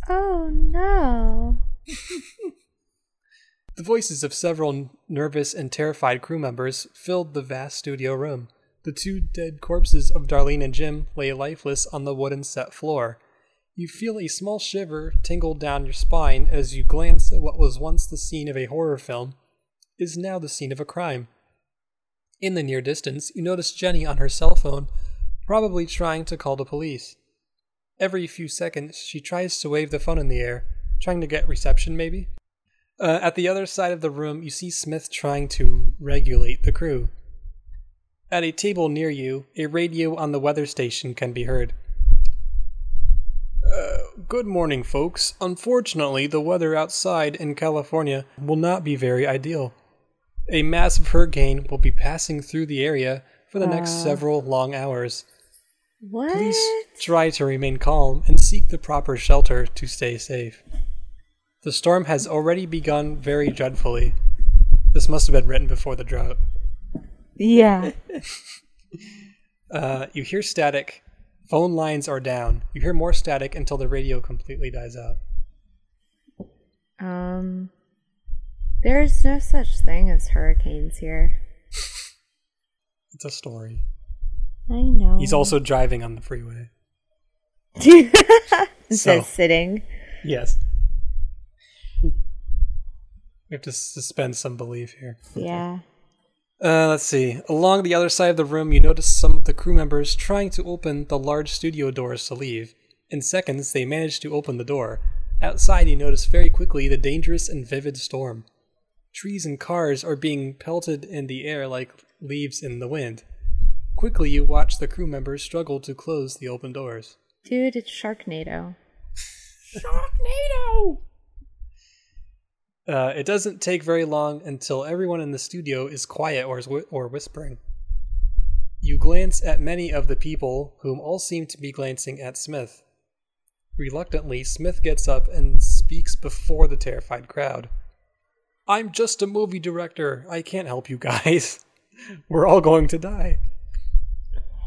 [SPEAKER 3] Oh no.
[SPEAKER 2] The voices of several nervous and terrified crew members filled the vast studio room. The two dead corpses of Darlene and Jim lay lifeless on the wooden set floor. You feel a small shiver tingle down your spine as you glance at what was once the scene of a horror film, is now the scene of a crime. In the near distance, you notice Jenny on her cell phone, probably trying to call the police. Every few seconds, she tries to wave the phone in the air, trying to get reception, maybe? Uh, at the other side of the room, you see Smith trying to regulate the crew. At a table near you, a radio on the weather station can be heard. Uh, good morning, folks. Unfortunately, the weather outside in California will not be very ideal. A massive hurricane will be passing through the area for the next
[SPEAKER 3] Uh.
[SPEAKER 2] several long hours.
[SPEAKER 3] What?
[SPEAKER 2] Please try to remain calm and seek the proper shelter to stay safe. The storm has already begun very dreadfully. This must have been written before the drought.
[SPEAKER 3] Yeah.
[SPEAKER 2] Uh, you hear static. Phone lines are down. You hear more static until the radio completely dies out.
[SPEAKER 3] Um, there's no such thing as hurricanes here.
[SPEAKER 2] It's a story.
[SPEAKER 3] I know.
[SPEAKER 2] He's also driving on the freeway. So-
[SPEAKER 3] says sitting.
[SPEAKER 2] Yes. We have to suspend some belief here.
[SPEAKER 3] Yeah.
[SPEAKER 2] Uh, let's see. Along the other side of the room, you notice some of the crew members trying to open the large studio doors to leave. In seconds, they manage to open the door. Outside, you notice very quickly the dangerous and vivid storm. Trees and cars are being pelted in the air like leaves in the wind. Quickly, you watch the crew members struggle to close the open doors.
[SPEAKER 3] Dude, it's Sharknado.
[SPEAKER 4] Sharknado!
[SPEAKER 2] Uh, it doesn't take very long until everyone in the studio is quiet or, is whi- or whispering. You glance at many of the people, whom all seem to be glancing at Smith. Reluctantly, Smith gets up and speaks before the terrified crowd. I'm just a movie director. I can't help you guys. We're all going to die.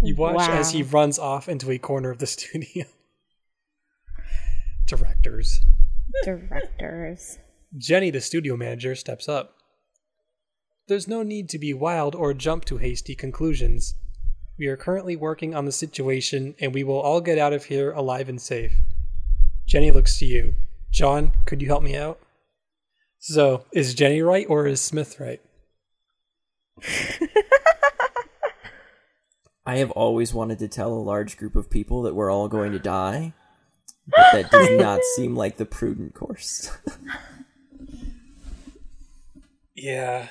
[SPEAKER 2] You watch as he runs off into a corner of the studio. Directors.
[SPEAKER 3] Directors.
[SPEAKER 2] Jenny, the studio manager, steps up. There's no need to be wild or jump to hasty conclusions. We are currently working on the situation and we will all get out of here alive and safe. Jenny looks to you. John, could you help me out? So, is Jenny right or is Smith right?
[SPEAKER 4] I have always wanted to tell a large group of people that we're all going to die, but that does not seem like the prudent course.
[SPEAKER 2] Yeah.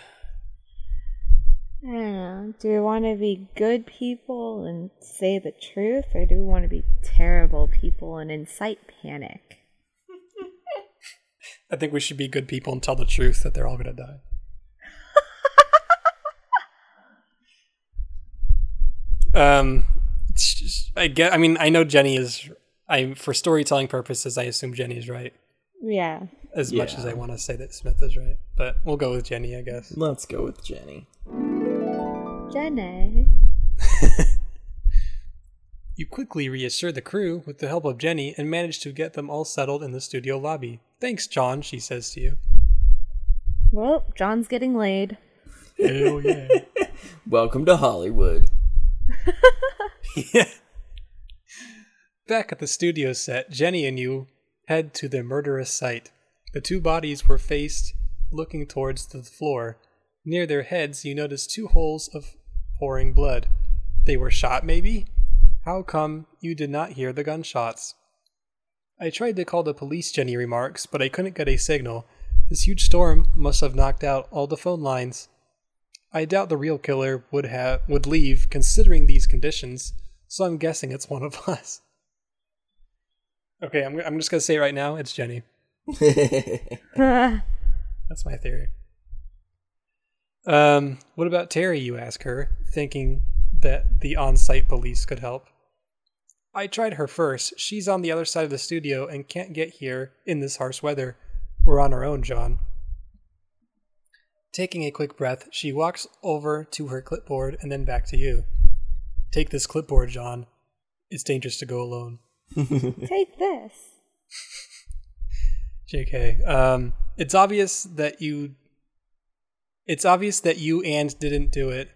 [SPEAKER 3] I don't know. Do we want to be good people and say the truth, or do we want to be terrible people and incite panic?
[SPEAKER 2] I think we should be good people and tell the truth that they're all gonna die. um, it's just, I get. I mean, I know Jenny is. I for storytelling purposes, I assume Jenny is right.
[SPEAKER 3] Yeah.
[SPEAKER 2] As much as I want to say that Smith is right, but we'll go with Jenny, I guess.
[SPEAKER 4] Let's go with Jenny.
[SPEAKER 3] Jenny.
[SPEAKER 2] You quickly reassure the crew with the help of Jenny and manage to get them all settled in the studio lobby. Thanks, John, she says to you.
[SPEAKER 3] Well, John's getting laid.
[SPEAKER 2] Hell yeah.
[SPEAKER 4] Welcome to Hollywood.
[SPEAKER 2] yeah. Back at the studio set, Jenny and you head to the murderous site. The two bodies were faced looking towards the floor. Near their heads, you notice two holes of pouring blood. They were shot, maybe? How come you did not hear the gunshots? I tried to call the police, Jenny remarks, but I couldn't get a signal. This huge storm must have knocked out all the phone lines. I doubt the real killer would have would leave considering these conditions, so I'm guessing it's one of us. Okay, I'm I'm just gonna say it right now, it's Jenny. That's my theory. Um, what about Terry? You ask her, thinking that the on-site police could help. I tried her first. She's on the other side of the studio and can't get here in this harsh weather. We're on our own, John. Taking a quick breath, she walks over to her clipboard and then back to you. Take this clipboard, John. It's dangerous to go alone.
[SPEAKER 3] Take this.
[SPEAKER 2] JK. Um, it's obvious that you. It's obvious that you and didn't do it.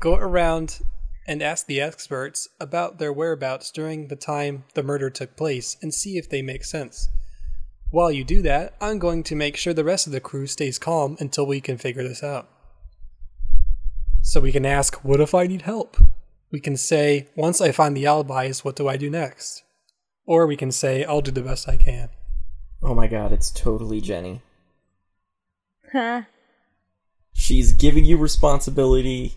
[SPEAKER 2] Go around and ask the experts about their whereabouts during the time the murder took place and see if they make sense. While you do that, I'm going to make sure the rest of the crew stays calm until we can figure this out. So we can ask, What if I need help? We can say, Once I find the alibis, what do I do next? Or we can say, I'll do the best I can.
[SPEAKER 4] oh my god, it's totally Jenny.
[SPEAKER 3] Huh.
[SPEAKER 4] She's giving you responsibility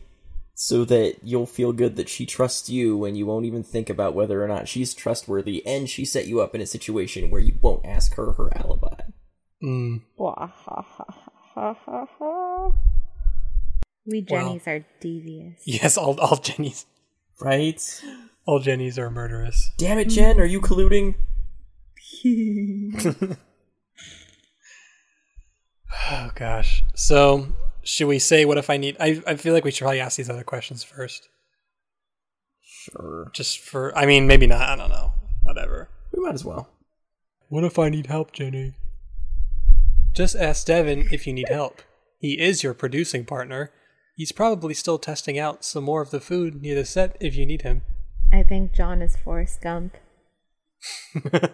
[SPEAKER 4] so that you'll feel good that she trusts you and you won't even think about whether or not she's trustworthy and she set you up in a situation where you won't ask her her alibi.
[SPEAKER 2] Mm.
[SPEAKER 3] We
[SPEAKER 2] Wow.
[SPEAKER 3] Jennies are devious.
[SPEAKER 2] Yes, all all Jennies,
[SPEAKER 4] Right?
[SPEAKER 2] all Jennies are murderous.
[SPEAKER 4] Damn it, Jen, are you colluding?
[SPEAKER 2] Oh gosh. So should we say what if I need? I I feel like we should probably ask these other questions first,
[SPEAKER 4] Sure.
[SPEAKER 2] just for. I mean, maybe not. I don't know. Whatever.
[SPEAKER 4] We might as well.
[SPEAKER 2] What if I need help, Jenny? Just ask Devin if you need help. He is your producing partner. He's probably still testing out some more of the food near the set if you need him.
[SPEAKER 3] I think John is Forrest Gump.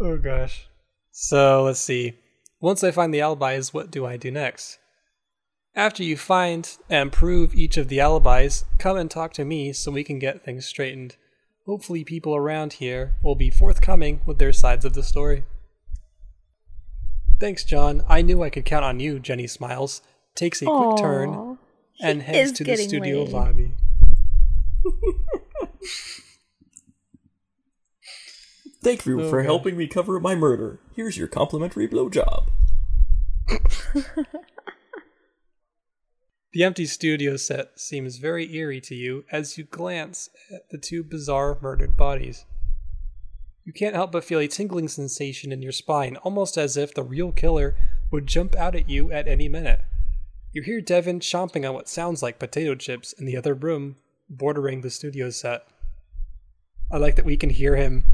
[SPEAKER 2] Oh gosh. So let's see. Once I find the alibis, what do I do next? After you find and prove each of the alibis, come and talk to me so we can get things straightened. Hopefully, people around here will be forthcoming with their sides of the story. Thanks, John. I knew I could count on you, Jenny smiles, takes a quick turn, and
[SPEAKER 3] he
[SPEAKER 2] heads to the studio lobby.
[SPEAKER 4] Thank you for helping me cover up my murder. Here's your complimentary blowjob.
[SPEAKER 2] The empty studio set seems very eerie to you as you glance at the two bizarre murdered bodies. You can't help but feel a tingling sensation in your spine, almost as if the real killer would jump out at you at any minute. You hear Devin chomping on what sounds like potato chips in the other room bordering the studio set. I like that we can hear him.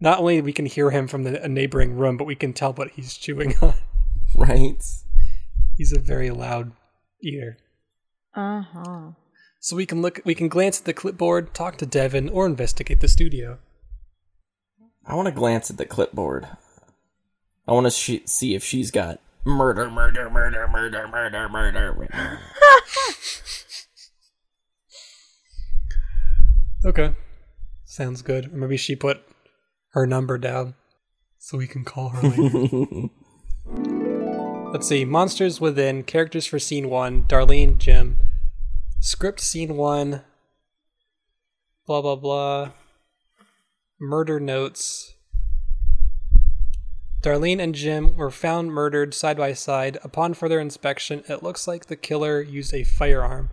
[SPEAKER 2] Not only we can hear him from the a neighboring room, but we can tell what he's chewing on.
[SPEAKER 4] Right?
[SPEAKER 2] He's a very loud eater.
[SPEAKER 3] Uh huh.
[SPEAKER 2] So we can look we can glance at the clipboard, talk to Devin, or investigate the studio.
[SPEAKER 4] I want to glance at the clipboard. I want to sh- see if she's got murder, murder, murder, murder, murder, murder. murder.
[SPEAKER 2] Okay. Sounds good. Or maybe she put her number down so we can call her later. Let's see. Monsters within. Characters for scene one. Darlene, Jim. Script scene one. Blah blah blah. Murder notes. Darlene and Jim were found murdered side by side. Upon further inspection, it looks like the killer used a firearm.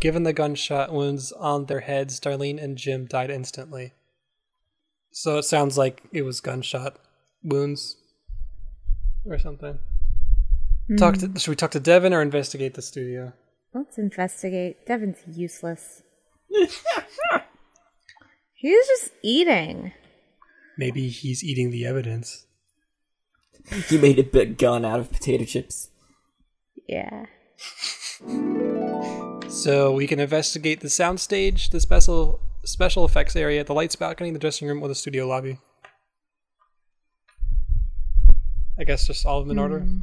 [SPEAKER 2] Given the gunshot wounds on their heads, Darlene and Jim died instantly. So it sounds like it was gunshot wounds or something. Talk to, mm. should we talk to Devin or investigate the studio?
[SPEAKER 3] Let's investigate. Devin's useless. He's just eating.
[SPEAKER 2] Maybe he's eating the evidence.
[SPEAKER 4] He made a big gun out of potato chips.
[SPEAKER 3] Yeah.
[SPEAKER 2] So we can investigate the soundstage, the special special effects area, the lights balcony, the dressing room, or the studio lobby. I guess just all of them in order. Hmm.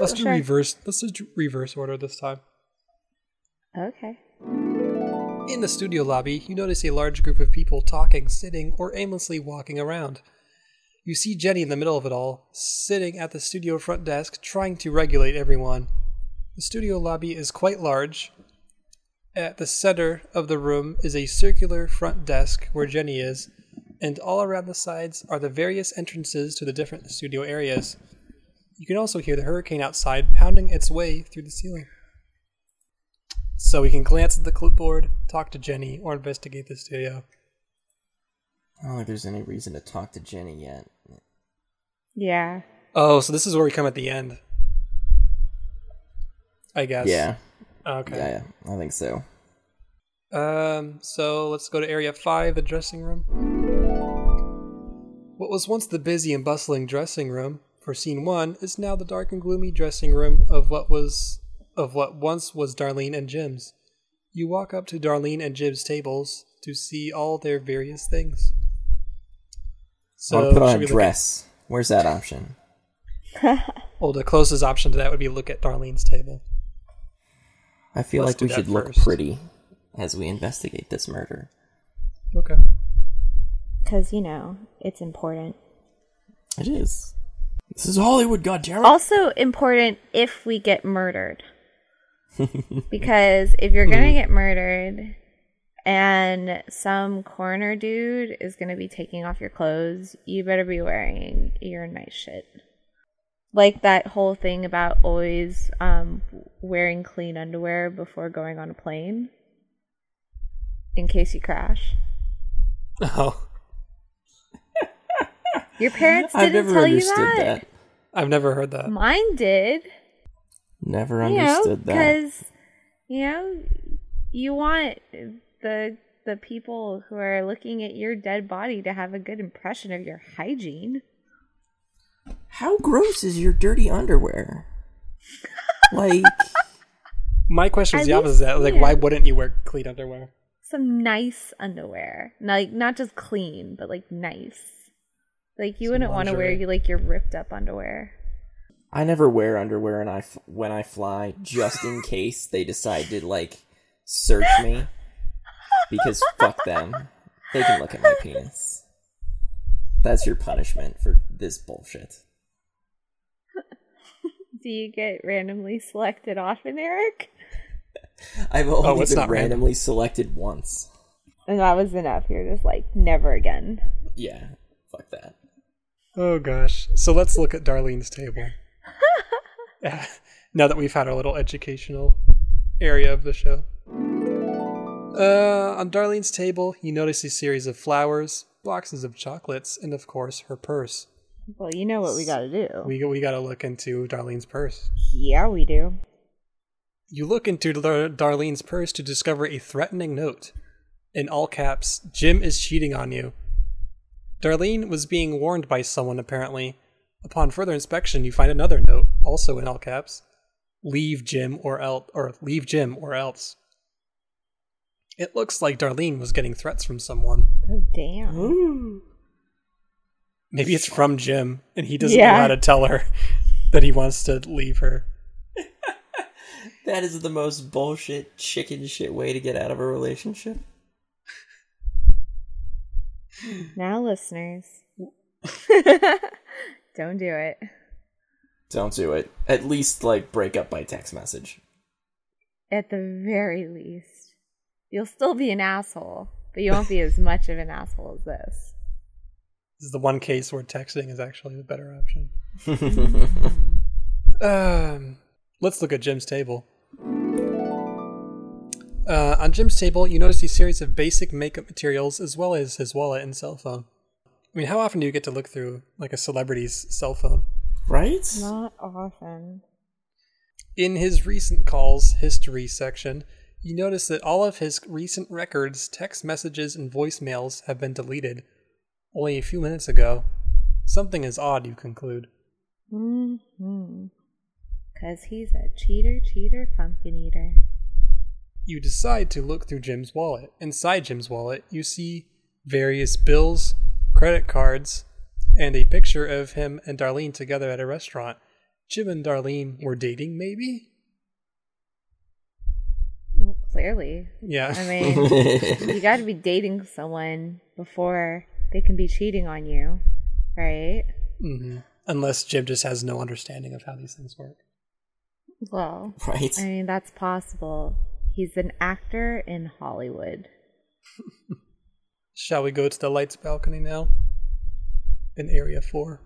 [SPEAKER 2] let's do
[SPEAKER 3] Sure.
[SPEAKER 2] reverse. Let's do reverse order this time.
[SPEAKER 3] Okay.
[SPEAKER 2] In the studio lobby, you notice a large group of people talking, sitting, or aimlessly walking around. You see Jenny in the middle of it all, sitting at the studio front desk, trying to regulate everyone. The studio lobby is quite large. At the center of the room is a circular front desk where Jenny is, and all around the sides are the various entrances to the different studio areas. You can also hear the hurricane outside pounding its way through the ceiling. So we can glance at the clipboard, talk to Jenny, or investigate the studio.
[SPEAKER 4] I don't think there's any reason to talk to Jenny yet.
[SPEAKER 3] Yeah.
[SPEAKER 2] Oh, so this is where we come at the end. I guess.
[SPEAKER 4] Yeah,
[SPEAKER 2] Okay.
[SPEAKER 4] yeah, yeah, I think so.
[SPEAKER 2] Um, so let's go to area five, the dressing room. What was once the busy and bustling dressing room for scene one is now the dark and gloomy dressing room of what was of what once was Darlene and Jim's. You walk up to Darlene and Jim's tables to see all their various things.
[SPEAKER 4] So I want to put on a
[SPEAKER 2] we look
[SPEAKER 4] dress. Where's that option?
[SPEAKER 2] Well, the closest option to that would be look at Darlene's table.
[SPEAKER 4] I feel
[SPEAKER 2] Let's
[SPEAKER 4] like we should
[SPEAKER 2] that
[SPEAKER 4] look pretty as we investigate this murder.
[SPEAKER 2] Okay.
[SPEAKER 3] Because, you know, it's important.
[SPEAKER 4] It is. This is Hollywood, goddammit.
[SPEAKER 3] Also important if we get murdered. because if you're gonna hmm. get murdered and some corner dude is gonna be taking off your clothes, you better be wearing your nice shit. Like that whole thing about always um, wearing clean underwear before going on a plane in case you crash.
[SPEAKER 2] Oh,
[SPEAKER 3] Your parents
[SPEAKER 4] I've
[SPEAKER 3] didn't
[SPEAKER 4] never
[SPEAKER 3] tell you
[SPEAKER 4] understood
[SPEAKER 3] that.
[SPEAKER 4] that.
[SPEAKER 2] I've never heard that.
[SPEAKER 3] Mine did.
[SPEAKER 4] Never
[SPEAKER 3] you know,
[SPEAKER 4] understood that.
[SPEAKER 3] because you know you want the the people who are looking at your dead body to have a good impression of your hygiene.
[SPEAKER 4] How gross is your dirty underwear? like,
[SPEAKER 2] My question is the opposite.
[SPEAKER 3] least
[SPEAKER 2] of that. Like, why wouldn't you wear clean underwear?
[SPEAKER 3] Some nice underwear, like not just clean, but like nice. Like you
[SPEAKER 2] Some
[SPEAKER 3] wouldn't want to wear you like your ripped up underwear.
[SPEAKER 4] I never wear underwear and I f- when I fly just in case they decide to like search me because fuck them. They can look at my penis. That's your punishment for this bullshit.
[SPEAKER 3] Do you get randomly selected often, Eric?
[SPEAKER 4] I've only
[SPEAKER 2] Oh,
[SPEAKER 4] been
[SPEAKER 2] not random.
[SPEAKER 4] randomly selected once.
[SPEAKER 3] And that was enough. You're just like never again.
[SPEAKER 4] Yeah, fuck that.
[SPEAKER 2] Oh gosh. So let's look at Darlene's table. Now that we've had our little educational area of the show. Uh, on Darlene's table, you notice a series of flowers, boxes of chocolates, and of course her purse.
[SPEAKER 3] Well, you know what we got to do.
[SPEAKER 2] We we got to look into Darlene's purse.
[SPEAKER 3] yeah, we do.
[SPEAKER 2] You look into Dar- Darlene's purse to discover a threatening note. In all caps, Jim is cheating on you. Darlene was being warned by someone, apparently. Upon further inspection, you find another note, also in all caps. Leave Jim or else, or leave Jim or else. It looks like Darlene was getting threats from someone.
[SPEAKER 3] Oh damn.
[SPEAKER 2] Maybe it's from Jim, and he doesn't know how to tell her that he wants to leave her.
[SPEAKER 4] That is the most bullshit chicken shit way to get out of a relationship.
[SPEAKER 3] Now, listeners, don't do it.
[SPEAKER 4] Don't do it. At least, like, break up by text message.
[SPEAKER 3] At the very least. You'll still be an asshole, but you won't be as much of an asshole as this.
[SPEAKER 2] This is the one case where texting is actually the better option. Um, let's look at Jim's table. Uh, on Jim's table, you notice a series of basic makeup materials as well as his wallet and cell phone. I mean, how often do you get to look through like a celebrity's cell phone?
[SPEAKER 4] right?
[SPEAKER 3] Not often.
[SPEAKER 2] In his recent calls history section, you notice that all of his recent records, text messages, and voicemails have been deleted only a few minutes ago. Something is odd, you conclude.
[SPEAKER 3] Mm-hmm. Cause he's a cheater, cheater, pumpkin eater.
[SPEAKER 2] You decide to look through Jim's wallet. Inside Jim's wallet, you see various bills, credit cards, and a picture of him and Darlene together at a restaurant. Jim and Darlene were dating, maybe?
[SPEAKER 3] Well, clearly.
[SPEAKER 2] Yeah.
[SPEAKER 3] I mean, you gotta be dating someone before they can be cheating on you, right?
[SPEAKER 2] hmm Unless Jim just has no understanding of how these things work.
[SPEAKER 3] Well,
[SPEAKER 4] right?
[SPEAKER 3] I mean, that's possible. He's an actor in Hollywood.
[SPEAKER 2] Shall we go to the lights balcony now? In Area 4.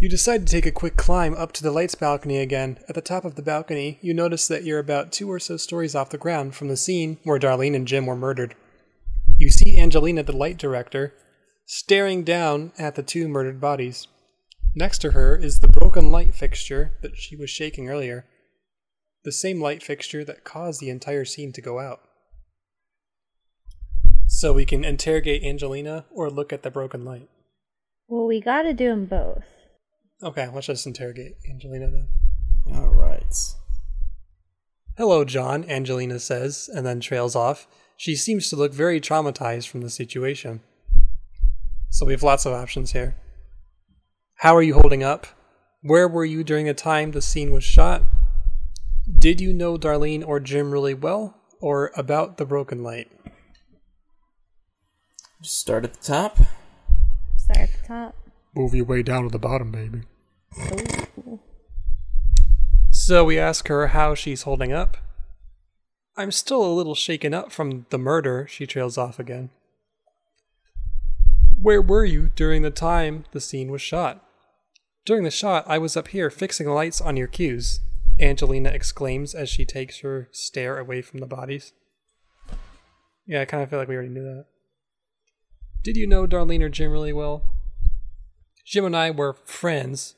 [SPEAKER 2] You decide to take a quick climb up to the lights balcony again. At the top of the balcony, you notice that you're about two or so stories off the ground from the scene where Darlene and Jim were murdered. You see Angelina, the light director, staring down at the two murdered bodies. Next to her is the broken light fixture that she was shaking earlier. The same light fixture that caused the entire scene to go out. So we can interrogate Angelina or look at the broken light.
[SPEAKER 3] Well, we gotta do them both.
[SPEAKER 2] Okay, let's just interrogate Angelina then.
[SPEAKER 4] Alright.
[SPEAKER 2] Hello, John, Angelina says, and then trails off. She seems to look very traumatized from the situation. So we have lots of options here. How are you holding up? Where were you during the time the scene was shot? Did you know Darlene or Jim really well? Or about the broken light?
[SPEAKER 4] Just start at the top.
[SPEAKER 3] Start at the top.
[SPEAKER 2] Move your way down to the bottom, baby. So we ask her how she's holding up. I'm still a little shaken up from the murder, she trails off again. Where were you during the time the scene was shot? During the shot, I was up here fixing the lights on your cues, Angelina exclaims as she takes her stare away from the bodies. Yeah, I kind of feel like we already knew that. Did you know Darlene or Jim really well? Jim and I were friends,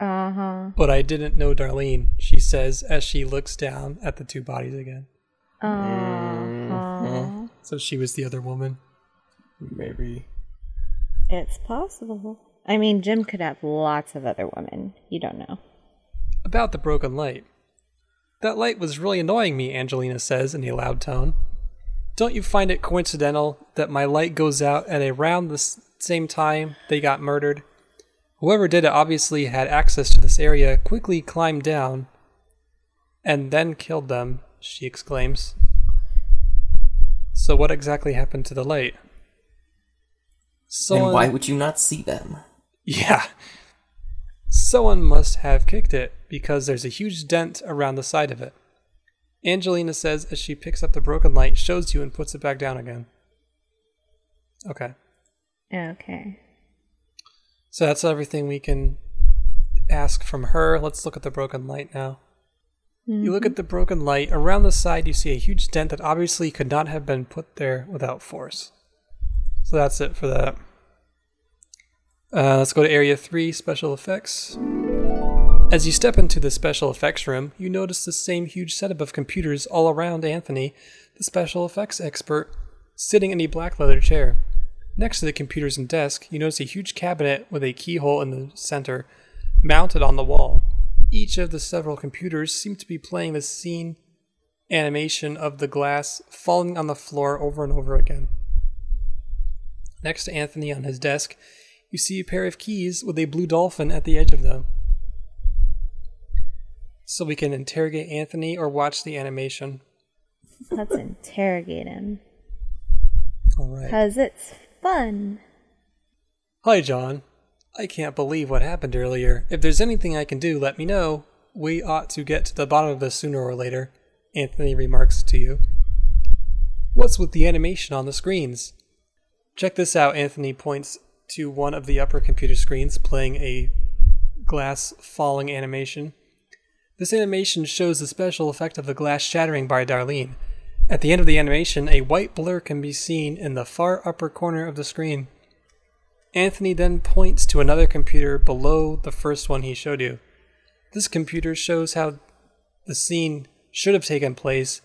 [SPEAKER 3] Uh huh.
[SPEAKER 2] but I didn't know Darlene, she says as she looks down at the two bodies again.
[SPEAKER 3] Uh
[SPEAKER 4] Mm-hmm.
[SPEAKER 3] huh.
[SPEAKER 2] So she was the other woman.
[SPEAKER 4] Maybe.
[SPEAKER 3] It's possible. I mean, Jim could have lots of other women. You don't know.
[SPEAKER 2] About the broken light. That light was really annoying me, Angelina says in a loud tone. Don't you find it coincidental that my light goes out at around the same time they got murdered? Whoever did it obviously had access to this area, quickly climbed down, and then killed them, she exclaims. So, what exactly happened to the light?
[SPEAKER 4] and why would you not see them?
[SPEAKER 2] Yeah. Someone must have kicked it because there's a huge dent around the side of it. Angelina says as she picks up the broken light, shows you, and puts it back down again. Okay.
[SPEAKER 3] Okay.
[SPEAKER 2] So that's everything we can ask from her. Let's look at the broken light now. You look at the broken light. Around the side, you see a huge dent that obviously could not have been put there without force. So that's it for that. Uh, let's go to Area 3 Special Effects. As you step into the special effects room, you notice the same huge setup of computers all around Anthony, the special effects expert, sitting in a black leather chair. Next to the computers and desk, you notice a huge cabinet with a keyhole in the center, mounted on the wall. Each of the several computers seem to be playing the scene animation of the glass falling on the floor over and over again. Next to Anthony on his desk, you see a pair of keys with a blue dolphin at the edge of them. So we can interrogate Anthony or watch the animation.
[SPEAKER 3] Let's interrogate him.
[SPEAKER 2] All right.
[SPEAKER 3] Because it's fun.
[SPEAKER 2] Hi, John. I can't believe what happened earlier. If there's anything I can do, let me know. We ought to get to the bottom of this sooner or later, Anthony remarks to you. What's with the animation on the screens? Check this out, Anthony points to one of the upper computer screens playing a glass falling animation. This animation shows the special effect of the glass shattering by Darlene. At the end of the animation, a white blur can be seen in the far upper corner of the screen. Anthony then points to another computer below the first one he showed you. This computer shows how the scene should have taken place,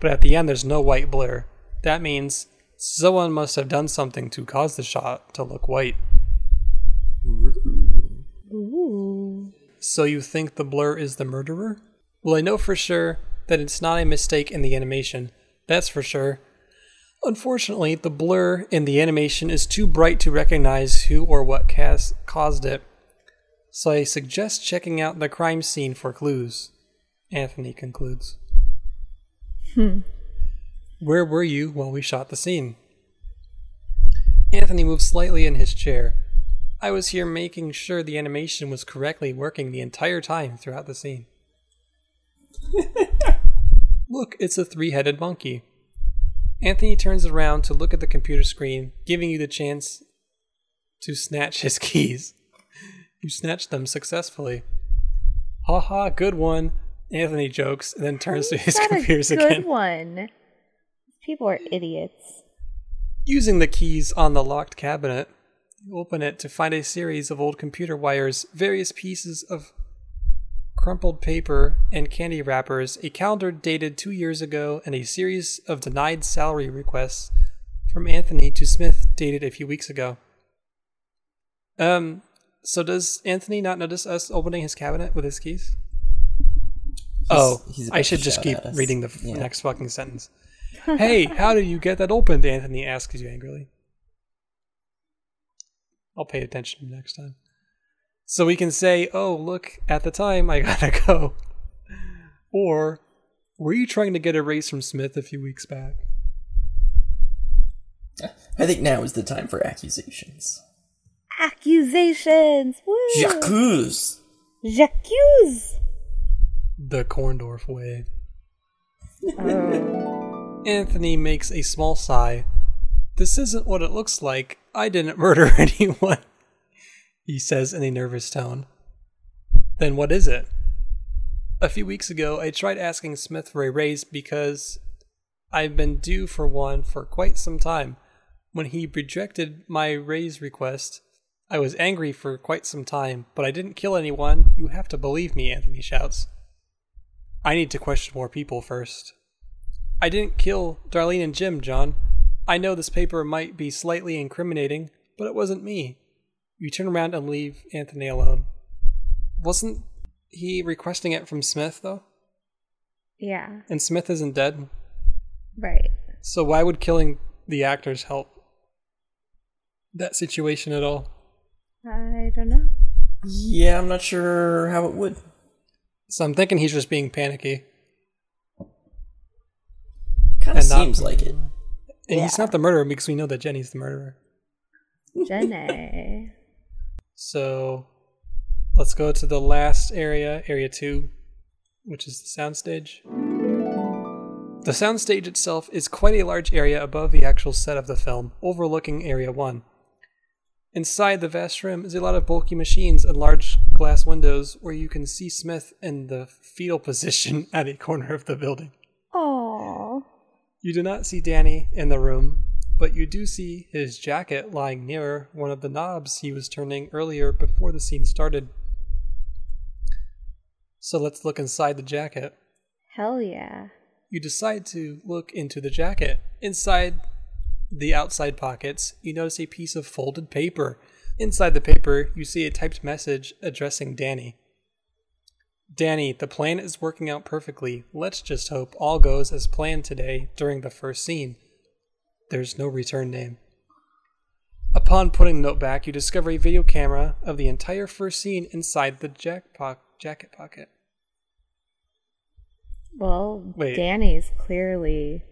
[SPEAKER 2] but at the end there's no white blur. That means someone must have done something to cause the shot to look white. So you think the blur is the murderer? Well, I know for sure that it's not a mistake in the animation. That's for sure. Unfortunately, the blur in the animation is too bright to recognize who or what cas- caused it. So I suggest checking out the crime scene for clues. Anthony concludes.
[SPEAKER 3] Hmm.
[SPEAKER 2] Where were you while we shot the scene? Anthony moves slightly in his chair. I was here making sure the animation was correctly working the entire time throughout the scene. Look, it's a three headed monkey. Anthony turns around to look at the computer screen, giving you the chance to snatch his keys. You snatch them successfully. Ha ha, good one. Anthony jokes and then turns to his computers
[SPEAKER 3] a good
[SPEAKER 2] again.
[SPEAKER 3] one. People are idiots.
[SPEAKER 2] Using the keys on the locked cabinet, you open it to find a series of old computer wires, various pieces of crumpled paper and candy wrappers, a calendar dated two years ago, and a series of denied salary requests from Anthony to Smith dated a few weeks ago. Um, so does Anthony not notice us opening his cabinet with his keys? oh,
[SPEAKER 4] he's
[SPEAKER 2] I should just keep reading the f-
[SPEAKER 4] Yeah.
[SPEAKER 2] next fucking sentence. hey, how did you get that opened? Anthony asks you angrily. I'll pay attention next time. So we can say, oh, look, at the time I gotta go. Or, were you trying to get a raise from Smith a few weeks back?
[SPEAKER 4] I think now is the time for accusations.
[SPEAKER 3] Accusations! Woo!
[SPEAKER 4] J'accuse!
[SPEAKER 3] J'accuse!
[SPEAKER 2] The Korndorf way.
[SPEAKER 3] Oh.
[SPEAKER 2] Anthony makes a small sigh. This isn't what it looks like. I didn't murder anyone, he says in a nervous tone. Then what is it? A few weeks ago, I tried asking Smith for a raise because I've been due for one for quite some time. When he rejected my raise request, I was angry for quite some time, but I didn't kill anyone. You have to believe me, Anthony shouts. I need to question more people first. I didn't kill Darlene and Jim, John. I know this paper might be slightly incriminating, but it wasn't me. You turn around and leave Anthony alone. Wasn't he requesting it from Smith, though?
[SPEAKER 3] Yeah,
[SPEAKER 2] And Smith isn't dead,
[SPEAKER 3] right.
[SPEAKER 2] so why would killing the actors help that situation at all?
[SPEAKER 3] I don't know.
[SPEAKER 4] Yeah, I'm not sure how it would.
[SPEAKER 2] So I'm thinking he's just being panicky.
[SPEAKER 4] Kind of
[SPEAKER 2] And not-
[SPEAKER 4] seems like it.
[SPEAKER 2] And he's not the murderer because we know that Jenny's the murderer.
[SPEAKER 3] Jenny.
[SPEAKER 2] So let's go to the last area, area two, which is the soundstage. The soundstage itself is quite a large area above the actual set of the film, overlooking area one. Inside the vast room is a lot of bulky machines and large glass windows where you can see Smith in the fetal position at a corner of the building.
[SPEAKER 3] Oh.
[SPEAKER 2] You do not see Danny in the room, but you do see his jacket lying near one of the knobs he was turning earlier before the scene started. So let's look inside the jacket.
[SPEAKER 3] Hell yeah.
[SPEAKER 2] You decide to look into the jacket. Inside the outside pockets, you notice a piece of folded paper. Inside the paper, you see a typed message addressing Danny. Danny, the plan is working out perfectly. Let's just hope all goes as planned today during the first scene. There's no return name. Upon putting the note back, you discover a video camera of the entire first scene inside the jack po- jacket pocket.
[SPEAKER 3] Well,
[SPEAKER 2] Wait.
[SPEAKER 3] Danny's clearly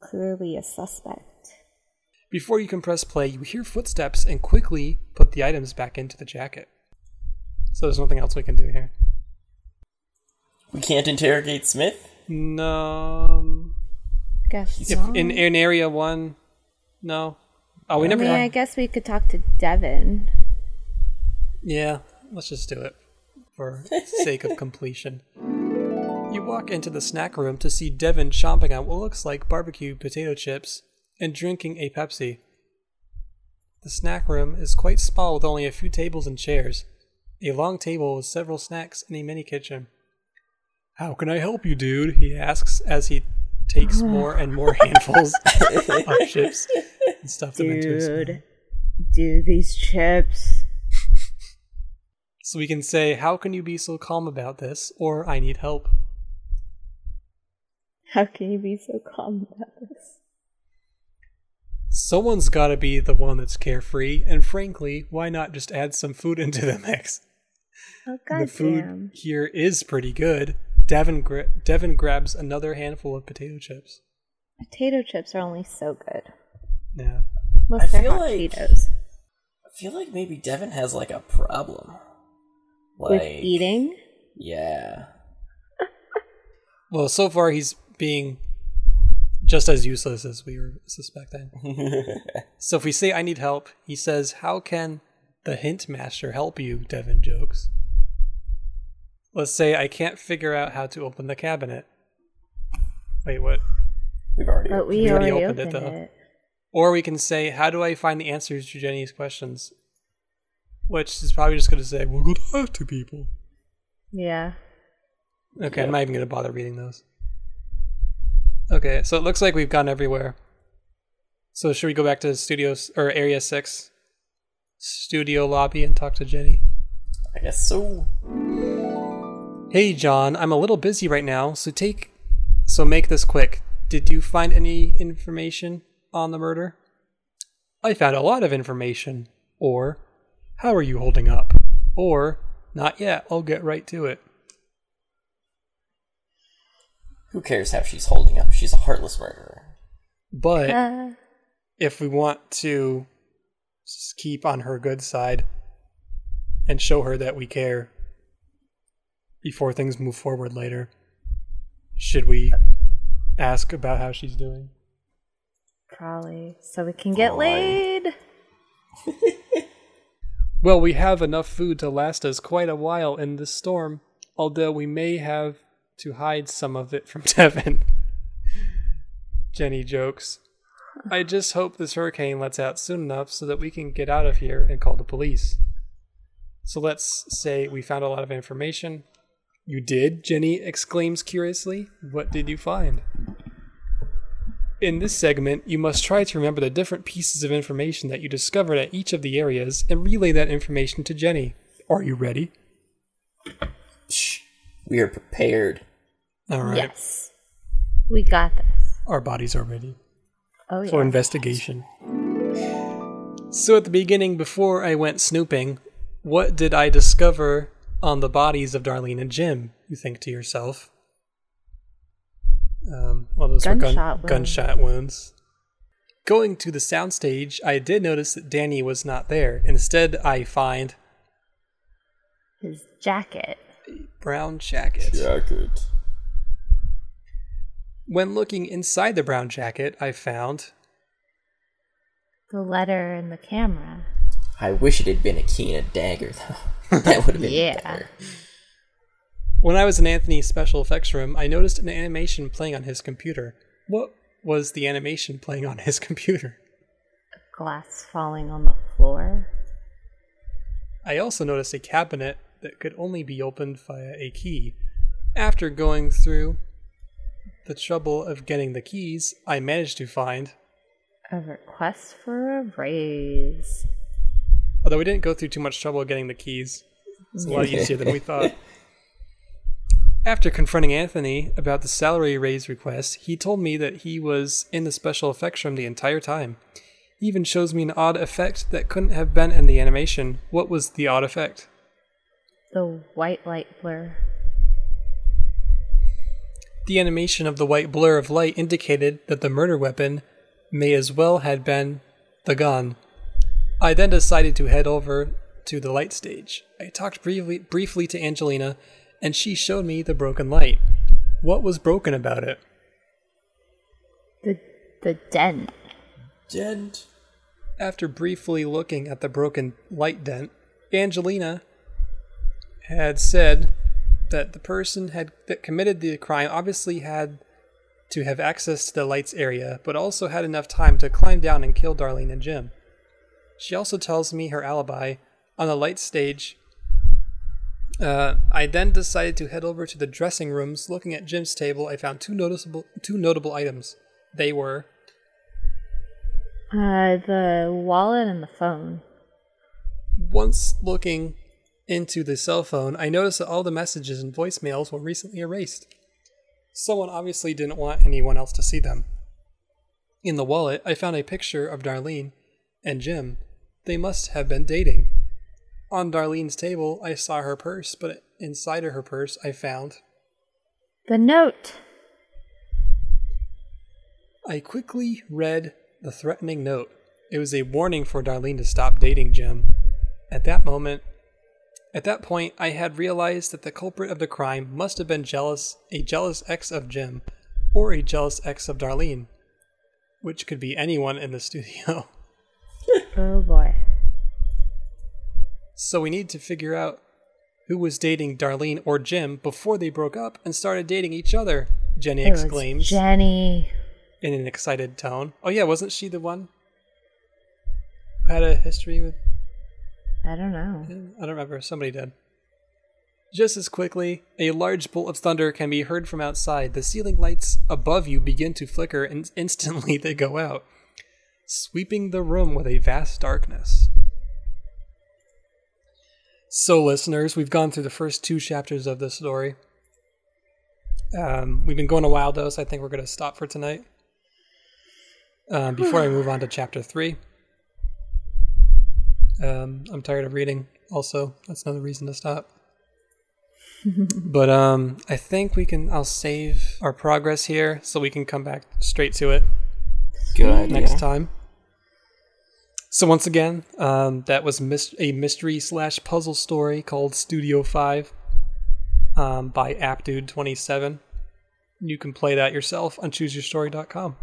[SPEAKER 3] clearly a suspect.
[SPEAKER 2] Before you can press play, you hear footsteps and quickly put the items back into the jacket. So there's nothing else we can do here.
[SPEAKER 4] We can't interrogate Smith?
[SPEAKER 2] No.
[SPEAKER 3] Guess
[SPEAKER 2] If
[SPEAKER 3] not.
[SPEAKER 2] in, in area one, no. Oh, we
[SPEAKER 3] I
[SPEAKER 2] never.
[SPEAKER 3] mean, I guess we could talk to Devin.
[SPEAKER 2] Yeah, let's just do it for sake of completion. You walk into the snack room to see Devin chomping on what looks like barbecue potato chips and drinking a Pepsi. The snack room is quite small with only a few tables and chairs, a long table with several snacks, and a mini kitchen. How can I help you, dude? he asks as he takes oh. more and more handfuls of chips and stuff them into his mouth.
[SPEAKER 3] Dude, do these chips.
[SPEAKER 2] So we can say, How can you be so calm about this? Or I need help.
[SPEAKER 3] How can you be so calm about this?
[SPEAKER 2] Someone's gotta be the one that's carefree, and frankly, why not just add some food into the mix?
[SPEAKER 3] Oh
[SPEAKER 2] the food here is pretty good. Devin, gra- Devin grabs another handful of potato chips.
[SPEAKER 3] Potato chips are only so good.
[SPEAKER 2] Yeah.
[SPEAKER 3] Unless
[SPEAKER 4] I
[SPEAKER 3] they're
[SPEAKER 4] feel
[SPEAKER 3] hot
[SPEAKER 4] like-
[SPEAKER 3] Cheetos.
[SPEAKER 4] I feel like maybe Devin has like a problem. Like
[SPEAKER 3] With eating?
[SPEAKER 4] Yeah.
[SPEAKER 2] Well, so far he's being just as useless as we were suspecting. So if we say I need help, he says, How can the hint master help you? Devin jokes. Let's say I can't figure out how to open the cabinet. Wait, what?
[SPEAKER 4] We've already
[SPEAKER 3] But we,
[SPEAKER 2] We already
[SPEAKER 3] already,
[SPEAKER 2] opened it, though.
[SPEAKER 3] it.
[SPEAKER 2] Or we can say, How do I find the answers to Jenny's questions? Which is probably just going to say, we'll go talk to people.
[SPEAKER 3] Yeah.
[SPEAKER 2] Okay, I'm not even going to bother reading those. Okay, so it looks like we've gone everywhere. So should we go back to studios or area six, studio lobby, and talk to Jenny?
[SPEAKER 4] I guess so.
[SPEAKER 2] Hey, John, I'm a little busy right now, so take, so make this quick. Did you find any information on the murder? I found a lot of information. Or, how are you holding up? Or, not yet. I'll get right to it.
[SPEAKER 4] Who cares how she's holding up? She's a heartless murderer.
[SPEAKER 2] But.
[SPEAKER 3] Uh,
[SPEAKER 2] if we want to s- keep on her good side and show her that we care before things move forward later, should we ask about how she's doing?
[SPEAKER 3] probably. So we can get
[SPEAKER 4] Fine.
[SPEAKER 3] laid.
[SPEAKER 2] Well, we have enough food to last us quite a while in this storm, although we may have to hide some of it from Devin. Jenny jokes. I just hope this hurricane lets out soon enough so that we can get out of here and call the police. So let's say we found a lot of information. You did? Jenny exclaims curiously. What did you find? In this segment, you must try to remember the different pieces of information that you discovered at each of the areas and relay that information to Jenny. Are you ready?
[SPEAKER 4] Shh. We are prepared.
[SPEAKER 2] All right.
[SPEAKER 3] Yes. We got this.
[SPEAKER 2] Our bodies are ready
[SPEAKER 3] Oh, yeah.
[SPEAKER 2] for investigation. So at the beginning, before I went snooping, what did I discover on the bodies of Darlene and Jim? You think to yourself. Um, well, those were gun-
[SPEAKER 3] wounds.
[SPEAKER 2] gunshot wounds. Going to the soundstage, I did notice that Danny was not there. Instead, I find
[SPEAKER 3] His jacket.
[SPEAKER 2] brown jacket.
[SPEAKER 4] Jacket.
[SPEAKER 2] When looking inside the brown jacket, I found
[SPEAKER 3] The letter and the camera.
[SPEAKER 4] I wish it had been a key and a dagger, though. that would have been
[SPEAKER 3] Yeah.
[SPEAKER 4] better.
[SPEAKER 2] When I was in Anthony's special effects room, I noticed an animation playing on his computer. What was the animation playing on his computer?
[SPEAKER 3] Glass falling on the floor.
[SPEAKER 2] I also noticed a cabinet that could only be opened via a key. After going through the trouble of getting the keys, I managed to find,
[SPEAKER 3] A request for a raise.
[SPEAKER 2] Although we didn't go through too much trouble getting the keys, it's a lot easier than we thought. After confronting Anthony about the salary raise request, he told me that he was in the special effects room the entire time. He even shows me an odd effect that couldn't have been in the animation. What was the odd effect?
[SPEAKER 3] The white light blur.
[SPEAKER 2] The animation of the white blur of light indicated that the murder weapon may as well had been the gun. I then decided to head over to the light stage. I talked briefly, briefly to Angelina, and she showed me the broken light. What was broken about it?
[SPEAKER 3] The the dent.
[SPEAKER 4] Dent.
[SPEAKER 2] After briefly looking at the broken light dent, Angelina had said that the person had that committed the crime obviously had to have access to the lights area, but also had enough time to climb down and kill Darlene and Jim. She also tells me her alibi on the light stage. Uh, I then decided to head over to the dressing rooms. Looking at Jim's table, I found two noticeable two notable items. They were
[SPEAKER 3] Uh, the wallet and the phone.
[SPEAKER 2] Once looking into the cell phone, I noticed that all the messages and voicemails were recently erased. Someone obviously didn't want anyone else to see them. In the wallet, I found a picture of Darlene and Jim. They must have been dating. On Darlene's table, I saw her purse, but inside of her purse, I found.
[SPEAKER 3] The note.
[SPEAKER 2] I quickly read the threatening note. It was a warning for Darlene to stop dating Jim. At that moment, at that point, I had realized that the culprit of the crime must have been jealous, a jealous ex of Jim, or a jealous ex of Darlene, which could be anyone in the studio.
[SPEAKER 3] Oh boy.
[SPEAKER 2] So we need to figure out who was dating Darlene or Jim before they broke up and started dating each other, Jenny
[SPEAKER 3] It
[SPEAKER 2] exclaims
[SPEAKER 3] Jenny.
[SPEAKER 2] in an excited tone. Oh yeah, wasn't she the one who had a history with
[SPEAKER 3] I don't know.
[SPEAKER 2] I don't remember. Somebody did. Just as quickly, a large bolt of thunder can be heard from outside. The ceiling lights above you begin to flicker, and instantly they go out, sweeping the room with a vast darkness. So, listeners, we've gone through the first two chapters of this story. Um, we've been going a while, though, so I think we're going to stop for tonight. Um, before I move on to chapter three, um, I'm tired of reading. Also, that's another reason to stop. but um, I think we can. I'll save our progress here so we can come back straight to it
[SPEAKER 4] Good idea.
[SPEAKER 2] next time. So once again, um, that was a mystery slash puzzle story called Studio Five um, by AppDude27. You can play that yourself on ChooseYourStory.com.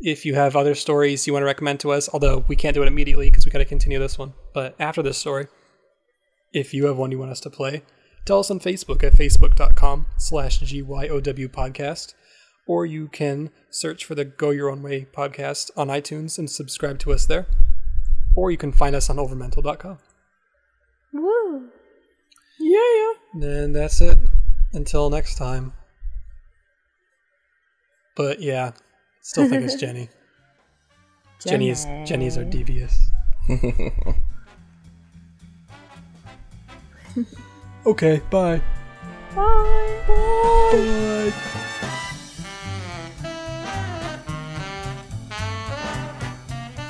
[SPEAKER 2] If you have other stories you want to recommend to us, although we can't do it immediately because we got to continue this one, but after this story, if you have one you want us to play, tell us on Facebook at facebook.com slash GYOW podcast, or you can search for the Go Your Own Way podcast on iTunes and subscribe to us there, or you can find us on overmental.com.
[SPEAKER 3] Woo. Yeah.
[SPEAKER 4] yeah.
[SPEAKER 2] And that's it. Until next time. But yeah, still think it's Jenny. Jenny is Jenny's are devious. okay, bye.
[SPEAKER 3] Bye.
[SPEAKER 2] Bye.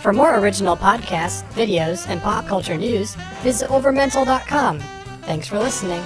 [SPEAKER 1] For more original podcasts, videos, and pop culture news, visit overmental.com. Thanks for listening.